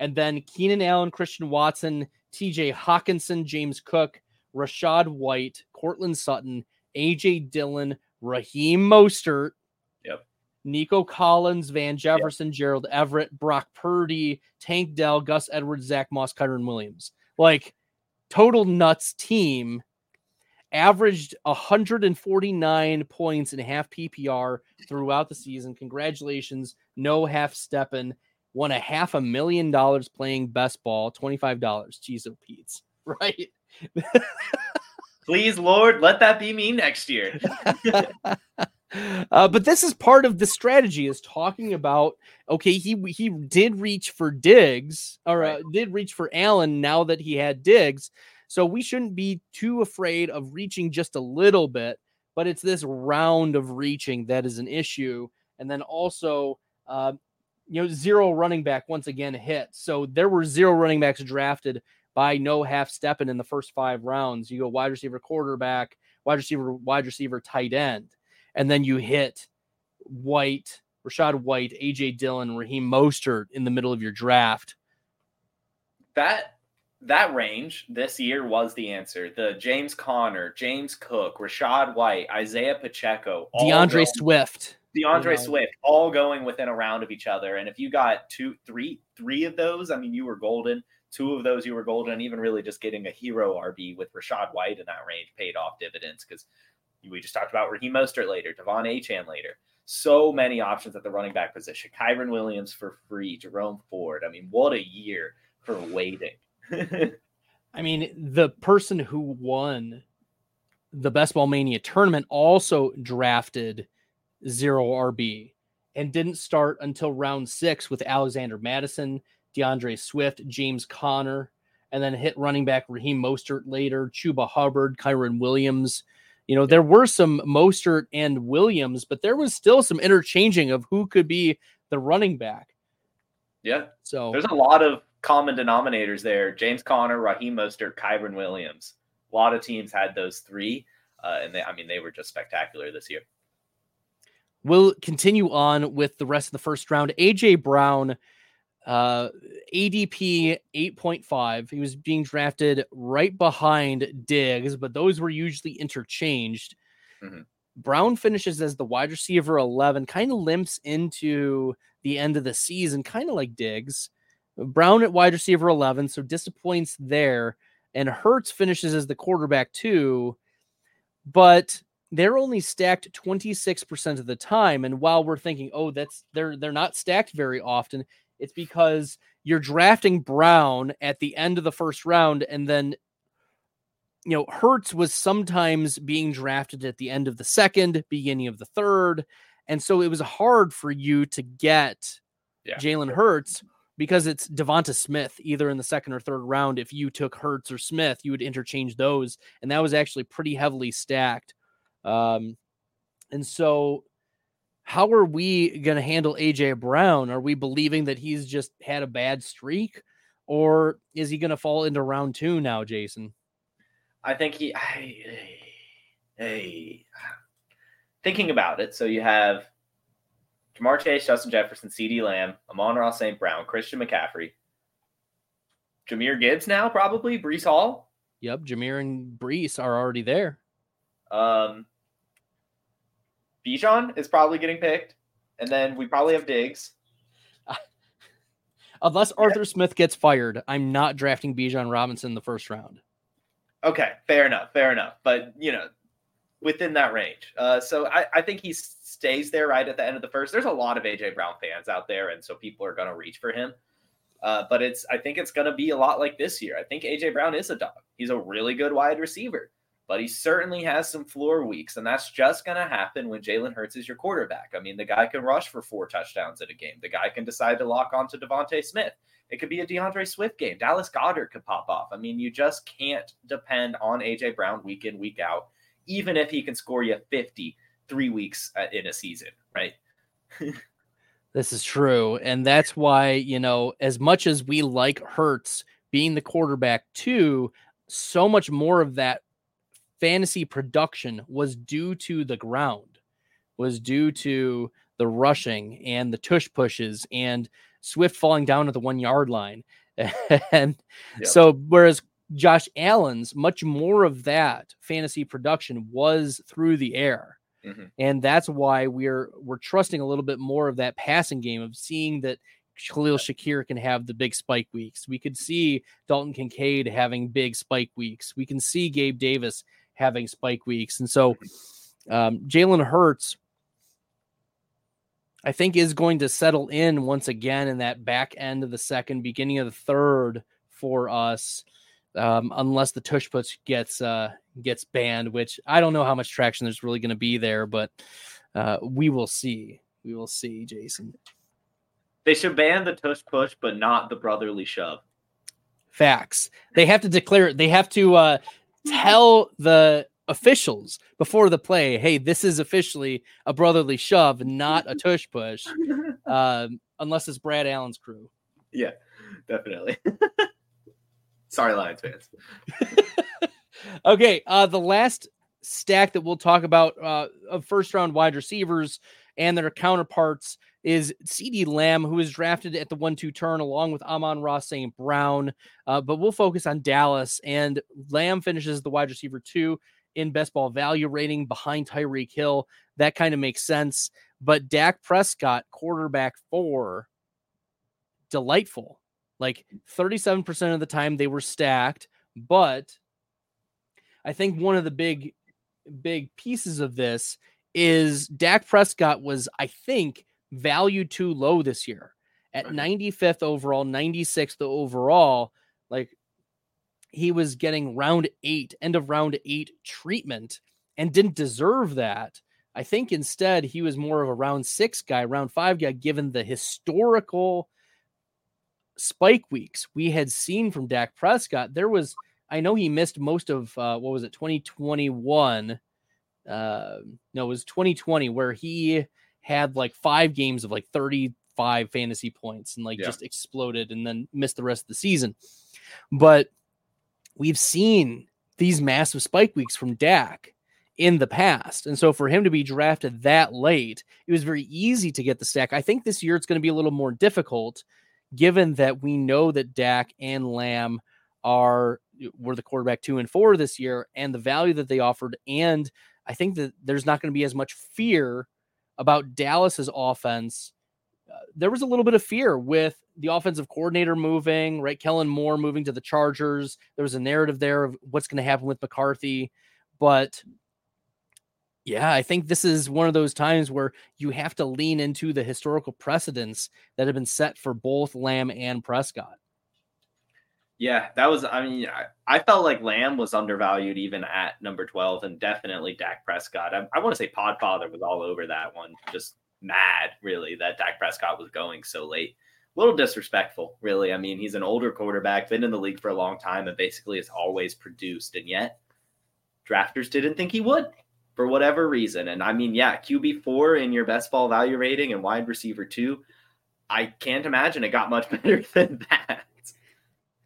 Speaker 1: And then Keenan Allen, Christian Watson, TJ Hockenson, James Cook, Rachaad White, Courtland Sutton, AJ Dillon, Raheem Mostert, yep. Nico Collins, Van Jefferson, yep. Gerald Everett, Brock Purdy, Tank Dell, Gus Edwards, Zach Moss, Kyren Williams. Like total nuts team averaged 149 points in half PPR throughout the season. Congratulations. No half stepping. Won a half a million dollars playing best ball, $25. Jeez, oh, Pete's. Right.
Speaker 2: Please, Lord, let that be me next year.
Speaker 1: Uh, but this is part of the strategy is talking about okay he he did reach for Diggs or uh, did reach for Allen now that he had Diggs so we shouldn't be too afraid of reaching just a little bit but it's this round of reaching that is an issue. And then also uh, you know zero running back once again hit. So there were zero running backs drafted by no half stepping in the first five rounds. You go wide receiver quarterback wide receiver wide receiver tight end. And then you hit White, Rachaad White, AJ Dillon, Raheem Mostert in the middle of your draft.
Speaker 2: That that range this year was the answer. The James Conner, James Cook, Rachaad White, Isaiah Pacheco,
Speaker 1: D'Andre going, Swift.
Speaker 2: D'Andre you know. Swift, all going within a round of each other. And if you got two, three, three of those, I mean, you were golden. Two of those, you were golden. And even really just getting a hero RB with Rachaad White in that range paid off dividends because we just talked about Raheem Mostert later, De'Von Achane later. So many options at the running back position. Kyren Williams for free, Jerome Ford. I mean, what a year for waiting.
Speaker 1: I mean, the person who won the Best Ball Mania tournament also drafted zero RB and didn't start until round six with Alexander Mattison, D'Andre Swift, James Conner, and then hit running back Raheem Mostert later, Chuba Hubbard, Kyren Williams, you know, there were some Mostert and Williams, but there was still some interchanging of who could be the running back.
Speaker 2: Yeah. So there's a lot of common denominators there. James Conner, Raheem Mostert, Kyren Williams. A lot of teams had those three. Uh, and they, I mean, they were just spectacular this year.
Speaker 1: We'll continue on with the rest of the first round. AJ Brown uh, ADP 8.5. He was being drafted right behind Diggs, but those were usually interchanged. Mm-hmm. Brown finishes as the wide receiver 11, kind of limps into the end of the season, kind of like Diggs. Brown at wide receiver 11, so disappoints there. And Hurts finishes as the quarterback too, but they're only stacked 26% of the time. And while we're thinking, oh, that's they're they're not stacked very often, it's because you're drafting Brown at the end of the first round, and then you know Hurts was sometimes being drafted at the end of the second, beginning of the third, and so it was hard for you to get yeah. Jalen Hurts because it's DeVonta Smith either in the second or third round. If you took Hurts or Smith, you would interchange those, and that was actually pretty heavily stacked. Um, and so how are we going to handle AJ Brown? Are we believing that he's just had a bad streak, or is he going to fall into round two now, Jason?
Speaker 2: I think he. I, hey, thinking about it, so you have Ja'Marr Chase, Justin Jefferson, CeeDee Lamb, Amon-Ra St. Brown, Christian McCaffrey, Jahmyr Gibbs now, probably, Breece Hall.
Speaker 1: Yep, Jahmyr and Breece are already there.
Speaker 2: Um, Bijan is probably getting picked. And then we probably have Diggs.
Speaker 1: Unless Arthur yeah. Smith gets fired, I'm not drafting Bijan Robinson in the first round.
Speaker 2: Okay, fair enough, fair enough. But you know, within that range. Uh, so I, I think he stays there right at the end of the first. There's a lot of AJ Brown fans out there, and so people are going to reach for him. Uh, but it's I think it's going to be a lot like this year. I think AJ Brown is a dog. He's a really good wide receiver but he certainly has some floor weeks, and that's just going to happen when Jalen Hurts is your quarterback. I mean, the guy can rush for four touchdowns in a game. The guy can decide to lock onto DeVonta Smith. It could be a D'Andre Swift game. Dallas Goedert could pop off. I mean, you just can't depend on AJ Brown week in, week out, even if he can score you 50 three weeks uh, in a season, right?
Speaker 1: this is true. And that's why, you know, as much as we like Hurts being the quarterback too, so much more of that fantasy production was due to the ground, was due to the rushing and the tush pushes and Swift falling down at the one yard line. and yep. so, whereas Josh Allen's, much more of that fantasy production was through the air. Mm-hmm. And that's why we're we're trusting a little bit more of that passing game of seeing that Khalil Shakir can have the big spike weeks. We could see Dalton Kincaid having big spike weeks. We can see Gabe Davis having spike weeks. And so um, Jalen Hurts, I think, is going to settle in once again in that back end of the second, beginning of the third for us. Um, unless the tush push gets uh, gets banned, which I don't know how much traction there's really going to be there, but uh, we will see. We will see, Jason.
Speaker 2: They should ban the tush push, but not the brotherly shove.
Speaker 1: Facts. They have to declare. They have to uh, tell the officials before the play, hey, this is officially a brotherly shove, not a tush push, um, unless it's Brad Allen's crew.
Speaker 2: Yeah, definitely. Sorry, Lions fans.
Speaker 1: okay, uh, the last stack that we'll talk about uh, of first round wide receivers and their counterparts is CeeDee Lamb, who was drafted at the one two turn along with Amon Ra St. Brown. Uh, but we'll focus on Dallas, and Lamb finishes the wide receiver two in best ball value rating behind Tyreek Hill. That kind of makes sense. But Dak Prescott, quarterback four, delightful. Like 37% of the time they were stacked. But I think one of the big, big pieces of this is Dak Prescott was, I think, valued too low this year at 95th overall, 96th overall. Like he was getting round eight, end of round eight treatment and didn't deserve that. I think instead he was more of a round six guy, round five guy, given the historical spike weeks we had seen from Dak Prescott. There was, I know he missed most of uh, what was it, 2021. Uh, no, it was 2020 where he had like five games of like 35 fantasy points and like yeah. just exploded and then missed the rest of the season. But we've seen these massive spike weeks from Dak in the past. And so for him to be drafted that late, it was very easy to get the stack. I think this year it's going to be a little more difficult given that we know that Dak and Lamb are were the quarterback 2 and 4 this year and the value that they offered and I think that there's not going to be as much fear about Dallas's offense, uh, there was a little bit of fear with the offensive coordinator moving, right? Kellen Moore moving to the Chargers. There was a narrative there of what's going to happen with McCarthy. But yeah, I think this is one of those times where you have to lean into the historical precedents that have been set for both Lamb and Prescott.
Speaker 2: Yeah, that was. I mean, I, I, felt like Lamb was undervalued even at number twelve, and definitely Dak Prescott. I, I want to say Podfather was all over that one, just mad really that Dak Prescott was going so late. A little disrespectful, really. I mean, he's an older quarterback, been in the league for a long time, and basically has always produced, and yet drafters didn't think he would. For whatever reason. And I mean, yeah, QB four in your best ball value rating and wide receiver two. I can't imagine it got much better than that.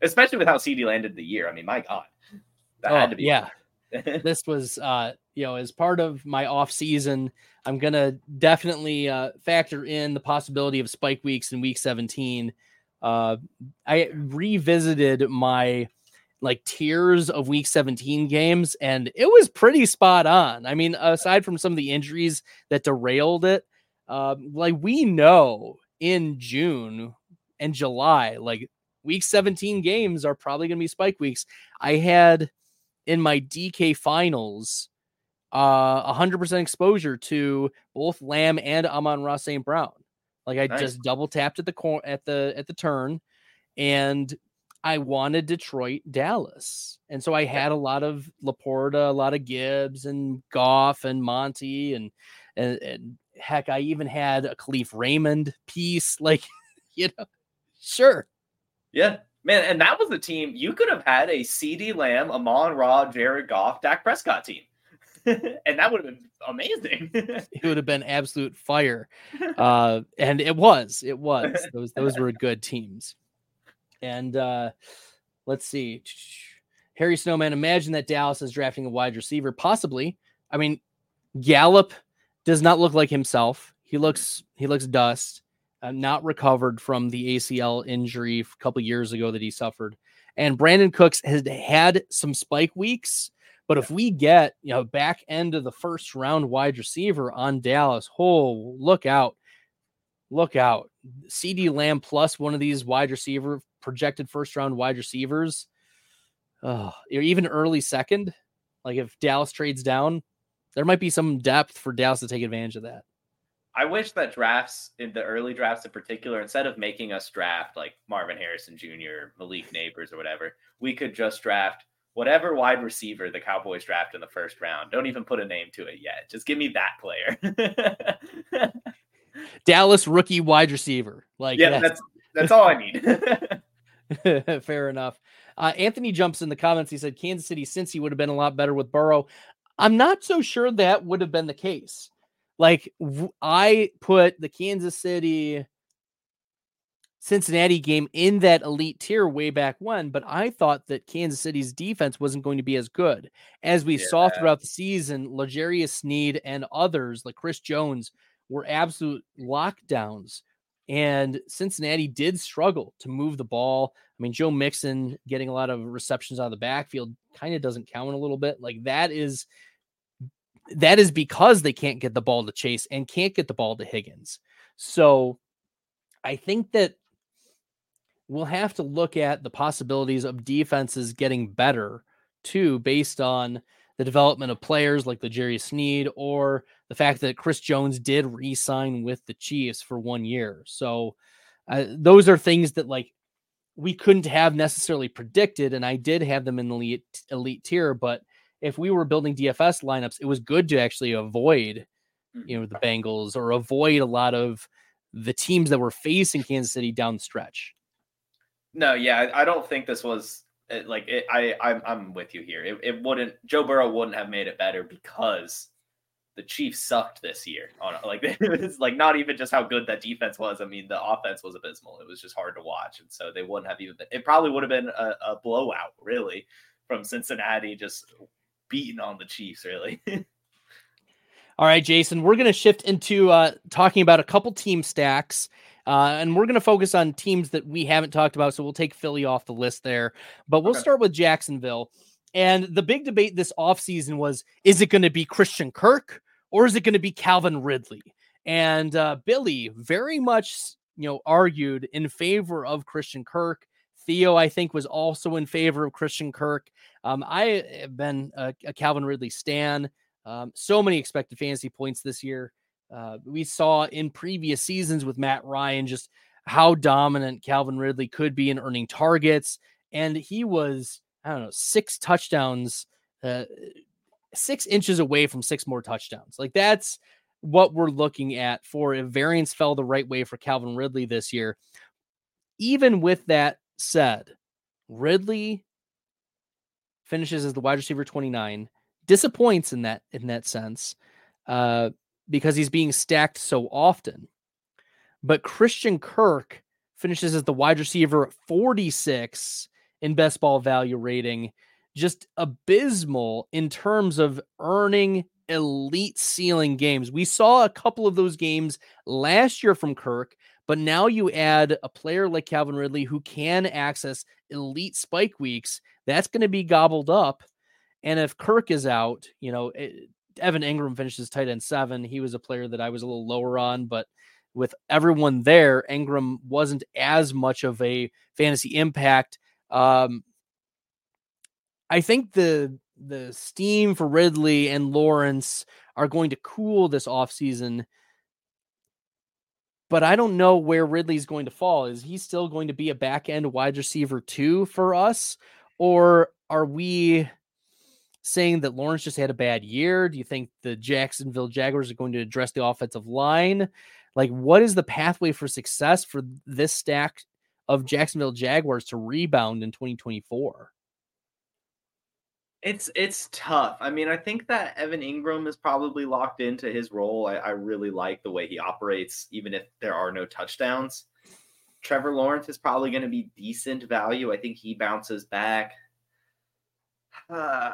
Speaker 2: Especially with how CD landed the year. I mean, my God.
Speaker 1: That oh, had to be yeah. this was uh, you know, as part of my off season, I'm gonna definitely uh factor in the possibility of spike weeks in week 17. Uh I revisited my like tiers of week 17 games and it was pretty spot on. I mean, aside from some of the injuries that derailed it, uh, like we know in June and July, like week 17 games are probably going to be spike weeks. I had in my DK finals uh 100% exposure to both Lamb and Amon Ra St. Brown. Like I nice. just double tapped at the cor- at the at the turn and I wanted Detroit, Dallas. And so I had a lot of LaPorta, a lot of Gibbs and Goff and Monty and, and, and heck, I even had a Kalif Raymond piece. Like, you know, sure.
Speaker 2: Yeah. Man, and that was the team you could have had a CeeDee Lamb, Amon Ra, Jared Goff, Dak Prescott team. and that would have been amazing.
Speaker 1: it would have been absolute fire. Uh, and it was, it was. Those those were good teams. And uh, let's see. Harry Snowman, imagine that Dallas is drafting a wide receiver. Possibly. I mean, Gallup does not look like himself. He looks he looks dust. Uh, not recovered from the ACL injury a couple years ago that he suffered. And Brandin Cooks has had some spike weeks, but if we get you know back end of the first round wide receiver on Dallas, oh look out, look out. CeeDee Lamb plus one of these wide receiver projected first round wide receivers, or even early second, like if Dallas trades down, there might be some depth for Dallas to take advantage of that.
Speaker 2: I wish that drafts in the early drafts in particular, instead of making us draft like Marvin Harrison Jr., Malik Nabers, or whatever, we could just draft whatever wide receiver the Cowboys draft in the first round. Don't even put a name to it yet. Just give me that player.
Speaker 1: Dallas rookie wide receiver. Like
Speaker 2: yeah, that's that's, that's all I need.
Speaker 1: Fair enough. Uh, Anthony jumps in the comments. He said Kansas City since he would have been a lot better with Burrow. I'm not so sure that would have been the case. Like w- I put the Kansas City Cincinnati game in that elite tier way back when, but I thought that Kansas City's defense wasn't going to be as good as we yeah. saw throughout the season. L'Jarius Sneed and others like Chris Jones were absolute lockdowns. And Cincinnati did struggle to move the ball. I mean, Joe Mixon getting a lot of receptions out of the backfield kind of doesn't count a little bit. Like that is that is because they can't get the ball to Chase and can't get the ball to Higgins. So I think that we'll have to look at the possibilities of defenses getting better too, based on the development of players like the Jerry Sneed or the fact that Chris Jones did re-sign with the Chiefs for one year. So uh, those are things that like we couldn't have necessarily predicted, and I did have them in the elite elite tier. But if we were building DFS lineups, it was good to actually avoid, you know, the mm-hmm. Bengals or avoid a lot of the teams that were facing Kansas City down the stretch.
Speaker 2: No, yeah, I don't think this was it, like it, I I'm, I'm with you here. It, it wouldn't Joe Burrow wouldn't have made it better because the Chiefs sucked this year. On like it's like not even just how good that defense was. I mean, the offense was abysmal. It was just hard to watch, and so they wouldn't have even. Been, it probably would have been a, a blowout, really, from Cincinnati just beating on the Chiefs, really.
Speaker 1: All right, Jason, we're going to shift into uh, talking about a couple team stacks. Uh, and we're going to focus on teams that we haven't talked about. So we'll take Philly off the list there. But we'll okay. start with Jacksonville. And the big debate this offseason was is it going to be Christian Kirk or is it going to be Calvin Ridley? And uh, Billy very much, you know, argued in favor of Christian Kirk. Theo, I think, was also in favor of Christian Kirk. Um, I have been a, a Calvin Ridley stan. Um, so many expected fantasy points this year. Uh, we saw in previous seasons with Matt Ryan just how dominant Calvin Ridley could be in earning targets. And he was, I don't know, six touchdowns, uh, six inches away from six more touchdowns. Like that's what we're looking at for if variance fell the right way for Calvin Ridley this year. Even with that said, Ridley finishes as the wide receiver 29 disappoints in that in that sense uh, because he's being stacked so often. But Christian Kirk finishes as the wide receiver 46 in best ball value rating, just abysmal in terms of earning elite ceiling games. We saw a couple of those games last year from Kirk, but now you add a player like Calvin Ridley who can access elite spike weeks. That's going to be gobbled up. And if Kirk is out, you know, it, eh, Evan Engram finishes tight end seven. He was a player that I was a little lower on, but with everyone there, Engram wasn't as much of a fantasy impact. Um, I think the the steam for Ridley and Lawrence are going to cool this offseason. But I don't know where Ridley's going to fall. Is he still going to be a back end wide receiver too for us? Or are we saying that Lawrence just had a bad year? Do you think the Jacksonville Jaguars are going to address the offensive line? Like, what is the pathway for success for this stack of Jacksonville Jaguars to rebound in 2024?
Speaker 2: It's it's tough. I mean, I think that Evan Engram is probably locked into his role. I, I really like the way he operates, even if there are no touchdowns. Trevor Lawrence is probably going to be decent value. I think he bounces back. Uh,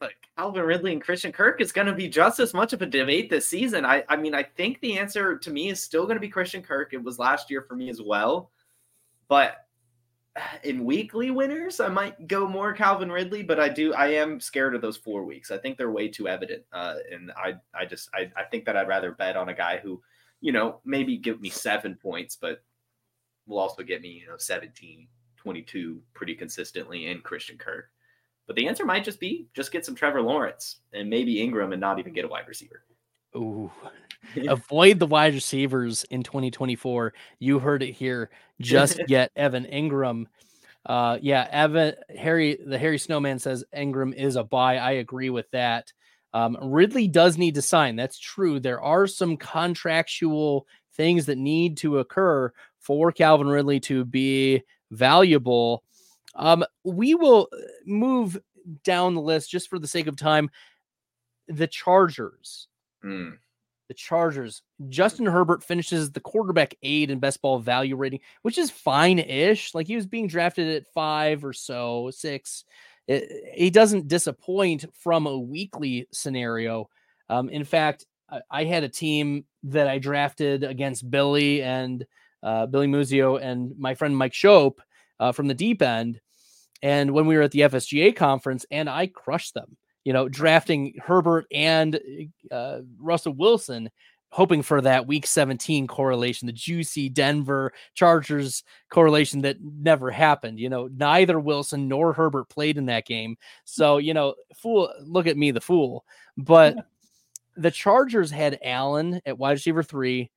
Speaker 2: but Calvin Ridley and Christian Kirk is going to be just as much of a debate this season. I, I mean, I think the answer to me is still going to be Christian Kirk. It was last year for me as well. But in weekly winners, I might go more Calvin Ridley, but I do, I am scared of those four weeks. I think they're way too evident. Uh, and I, I just, I, I think that I'd rather bet on a guy who, you know, maybe give me seven points, but will also get me, you know, 17, 22 pretty consistently in Christian Kirk. But the answer might just be just get some Trevor Lawrence and maybe Engram and not even get a wide receiver.
Speaker 1: Ooh. Avoid the wide receivers in 2024. You heard it here. Just get Evan Engram. Uh, yeah, Evan Harry the Harry Snowman says Engram is a buy. I agree with that. Um, Ridley does need to sign. That's true. There are some contractual things that need to occur for Calvin Ridley to be valuable. Um, we will uh, move down the list just for the sake of time. The Chargers.
Speaker 2: Mm.
Speaker 1: The Chargers. Justin Herbert finishes the quarterback eight in best ball value rating, which is fine ish. Like he was being drafted at five or so, six. He doesn't disappoint from a weekly scenario. Um, in fact, I, I, had a team that I drafted against Billy and uh, Billy Muzio and my friend Mike Shope uh, from the deep end. And when we were at the FSGA conference, and I crushed them, you know, drafting Herbert and uh, Russell Wilson, hoping for that week 17 correlation, the juicy Denver Chargers correlation that never happened. You know, neither Wilson nor Herbert played in that game. So, you know, fool, look at me, the fool. But the Chargers had Allen at wide receiver three.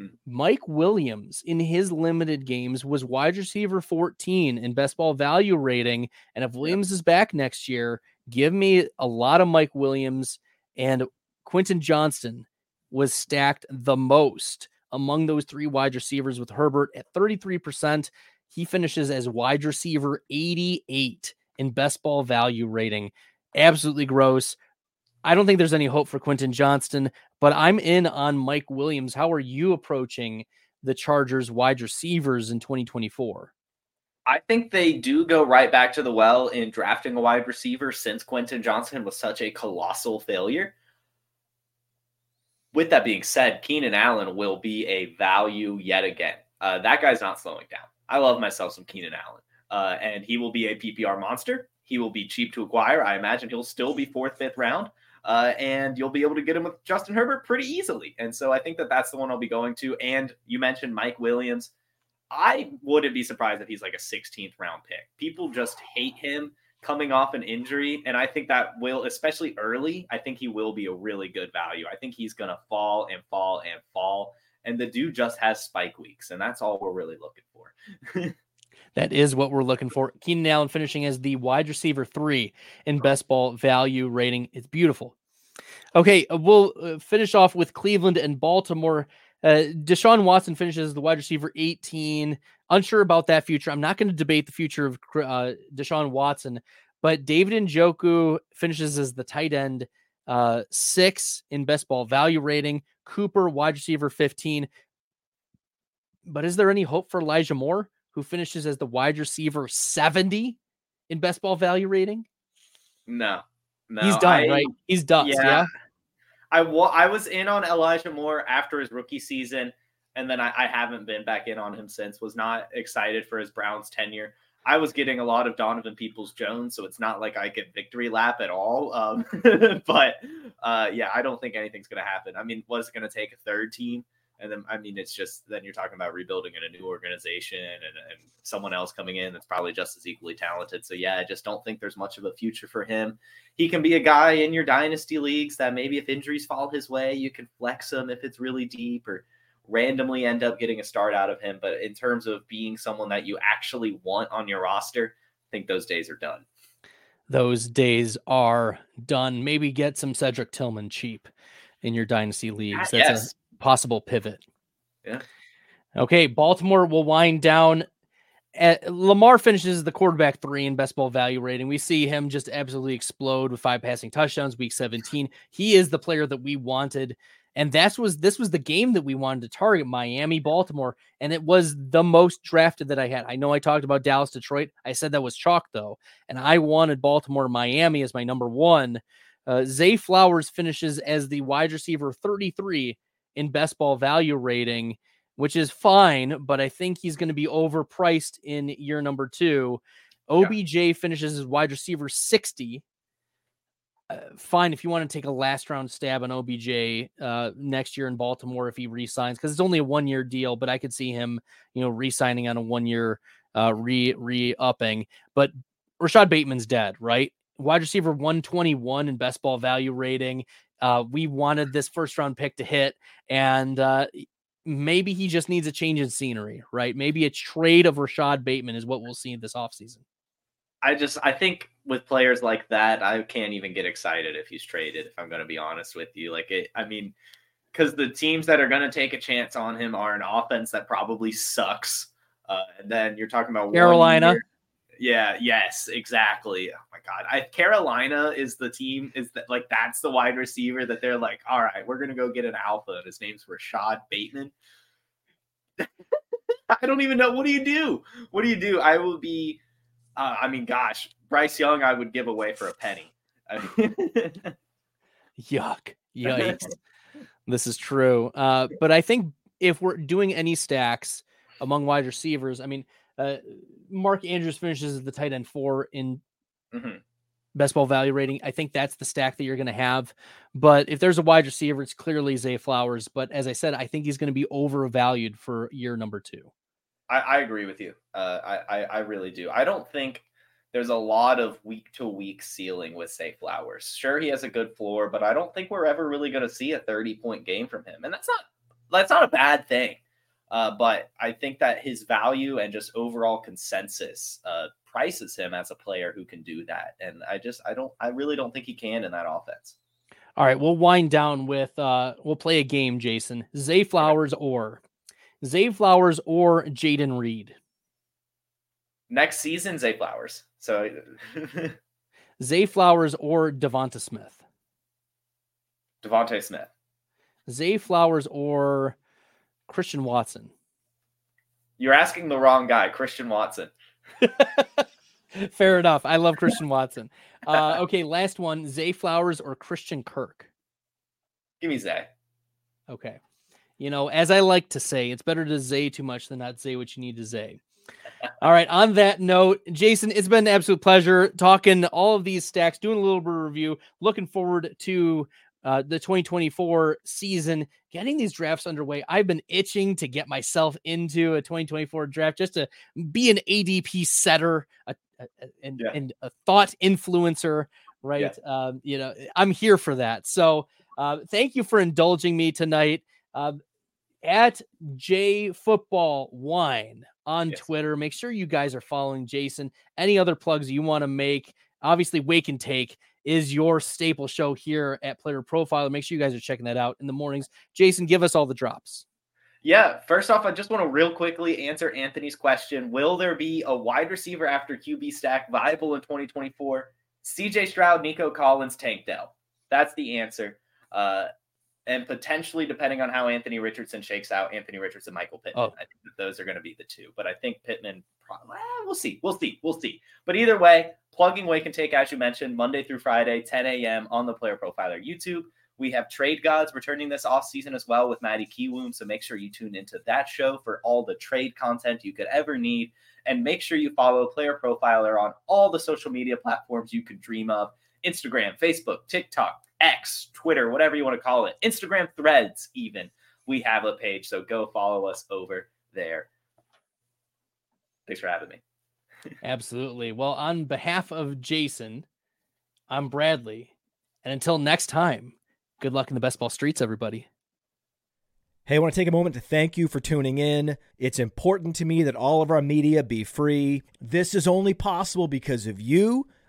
Speaker 1: Mm. Mike Williams in his limited games was wide receiver 14 in best ball value rating. And if Williams is back next year, give me a lot of Mike Williams and Quentin Johnston was stacked the most among those three wide receivers with Herbert at 33%. He finishes as wide receiver 88 in best ball value rating. Absolutely gross. I don't think there's any hope for Quentin Johnston, but I'm in on Mike Williams. How are you approaching the Chargers wide receivers in 2024?
Speaker 2: I think they do go right back to the well in drafting a wide receiver since Quentin Johnston was such a colossal failure. With that being said, Keenan Allen will be a value yet again. Uh, that guy's not slowing down. I love myself some Keenan Allen, uh, and he will be a PPR monster. He will be cheap to acquire. I imagine he'll still be fourth, fifth round uh, and you'll be able to get him with Justin Herbert pretty easily. And so I think that that's the one I'll be going to. And you mentioned Mike Williams. I wouldn't be surprised if he's like a 16th round pick. People just hate him coming off an injury. And I think that will, especially early, I think he will be a really good value. I think he's going to fall and fall and fall. And the dude just has spike weeks. And that's all we're really looking for.
Speaker 1: That is what we're looking for. Keenan Allen finishing as the wide receiver three in best ball value rating. It's beautiful. Okay, uh, we'll uh, finish off with Cleveland and Baltimore. Uh, Deshaun Watson finishes the wide receiver 18. Unsure about that future. I'm not going to debate the future of uh, Deshaun Watson, But David Njoku finishes as the tight end uh, six in best ball value rating. Cooper, wide receiver 15. But is there any hope for Elijah Moore, who finishes as the wide receiver 70 in best ball value rating?
Speaker 2: No, no.
Speaker 1: He's done,
Speaker 2: I,
Speaker 1: right? He's done. Yeah. yeah.
Speaker 2: I, wa- I was in on Elijah Moore after his rookie season, and then I, I haven't been back in on him since. Was not excited for his Browns tenure. I was getting a lot of Donovan Peoples Jones, so it's not like I get victory lap at all. Um, but uh, yeah, I don't think anything's going to happen. I mean, was it going to take a third team? And then, I mean, it's just then you're talking about rebuilding in a new organization and, and someone else coming in that's probably just as equally talented. So, yeah, I just don't think there's much of a future for him. He can be a guy in your dynasty leagues that maybe if injuries fall his way, you can flex him if it's really deep or randomly end up getting a start out of him. But in terms of being someone that you actually want on your roster, I think those days are done.
Speaker 1: Those days are done. Maybe get some Cedric Tillman cheap in your dynasty leagues. Ah, that's yes. a possible pivot.
Speaker 2: Yeah.
Speaker 1: Okay, Baltimore will wind down. At, Lamar finishes the quarterback three in best ball value rating. We see him just absolutely explode with five passing touchdowns week 17. He is the player that we wanted and that's was this was the game that we wanted to target Miami, Baltimore, and it was the most drafted that I had. I know I talked about Dallas, Detroit. I said that was chalk though, and I wanted Baltimore, Miami as my number one. Uh, Zay Flowers finishes as the wide receiver 33 in best ball value rating, which is fine, but I think he's going to be overpriced in year number two. OBJ yeah. finishes as wide receiver 60 uh, fine if you want to take a last round stab on OBJ uh, next year in Baltimore if he resigns because it's only a one year deal, but I could see him, you know, re-signing on a one year uh, re re upping. But Rashod Bateman's dead, right? Wide receiver 121 in best ball value rating. Uh, we wanted this first round pick to hit, and uh, maybe he just needs a change in scenery, right? Maybe a trade of Rashod Bateman is what we'll see this offseason.
Speaker 2: I just I think with players like that, I can't even get excited if he's traded. If I'm going to be honest with you, like it, I mean, because the teams that are going to take a chance on him are an offense that probably sucks, uh, and then you're talking about
Speaker 1: Carolina.
Speaker 2: Yeah. Yes. Exactly. Oh my God. I, Carolina is the team. Is that like that's the wide receiver that they're like, all right, we're gonna go get an alpha. And his name's Rashod Bateman. I don't even know. What do you do? What do you do? I will be uh, I mean, gosh, Bryce Young, I would give away for a penny.
Speaker 1: Yuck. Yikes. this is true. Uh, but I think if we're doing any stacks among wide receivers, I mean, uh, Mark Andrews finishes as the tight end four in mm-hmm. best ball value rating. I think that's the stack that you're going to have. But if there's a wide receiver, it's clearly Zay Flowers. But as I said, I think he's going to be overvalued for year number two.
Speaker 2: I, I agree with you. Uh, I, I, I really do. I don't think there's a lot of week to week ceiling with Zay Flowers. Sure, he has a good floor, but I don't think we're ever really going to see a 30 point game from him, and that's not that's not a bad thing. Uh, but I think that his value and just overall consensus uh, prices him as a player who can do that, and I just I don't I really don't think he can in that offense.
Speaker 1: All right, we'll wind down with uh, we'll play a game, Jason. Zay Flowers or Zay Flowers or Jayden Reed?
Speaker 2: Next season, Zay Flowers. So
Speaker 1: Zay Flowers or DeVonta Smith?
Speaker 2: DeVonta Smith.
Speaker 1: Zay Flowers or Christian Watson?
Speaker 2: You're asking the wrong guy, Christian Watson.
Speaker 1: Fair enough. I love Christian Watson. Uh, okay, last one: Zay Flowers or Christian Kirk?
Speaker 2: Give me Zay.
Speaker 1: Okay. You know, as I like to say, it's better to say too much than not say what you need to say. all right. On that note, Jason, it's been an absolute pleasure talking all of these stacks, doing a little bit of review. Looking forward to uh, the 2024 season, getting these drafts underway. I've been itching to get myself into a 2024 draft just to be an ADP setter a, a, and, yeah. and a thought influencer, right? Yeah. Um, you know, I'm here for that. So uh, thank you for indulging me tonight. Uh, at J Football Wine on yes. Twitter. Make sure you guys are following Jason. Any other plugs you want to make? Obviously, Wake and Take is your staple show here at Player Profile. Make sure you guys are checking that out in the mornings. Jason, give us all the drops.
Speaker 2: Yeah, first off, I just want to real quickly answer Anthony's question. Will there be a wide receiver after QB stack viable in 2024? CJ Stroud, Nico Collins, Tank Dell. That's the answer. Uh, and potentially, depending on how Anthony Richardson shakes out, Anthony Richardson, Michael Pittman. Oh. I think that those are going to be the two. But I think Pittman, probably, eh, we'll see. We'll see. We'll see. But either way, plugging Wake and Take, as you mentioned, Monday through Friday, 10 a.m. on the Player Profiler YouTube. We have Trade Gods returning this off season as well with Maddie Kiwoom. So make sure you tune into that show for all the trade content you could ever need. And make sure you follow Player Profiler on all the social media platforms you could dream of Instagram, Facebook, TikTok, X, Twitter, whatever you want to call it, Instagram threads, even. We have a page. So go follow us over there. Thanks for having me.
Speaker 1: Absolutely. Well, on behalf of Jason, I'm Bradley. And until next time, good luck in the best ball streets, everybody.
Speaker 3: Hey, I want to take a moment to thank you for tuning in. It's important to me that all of our media be free. This is only possible because of you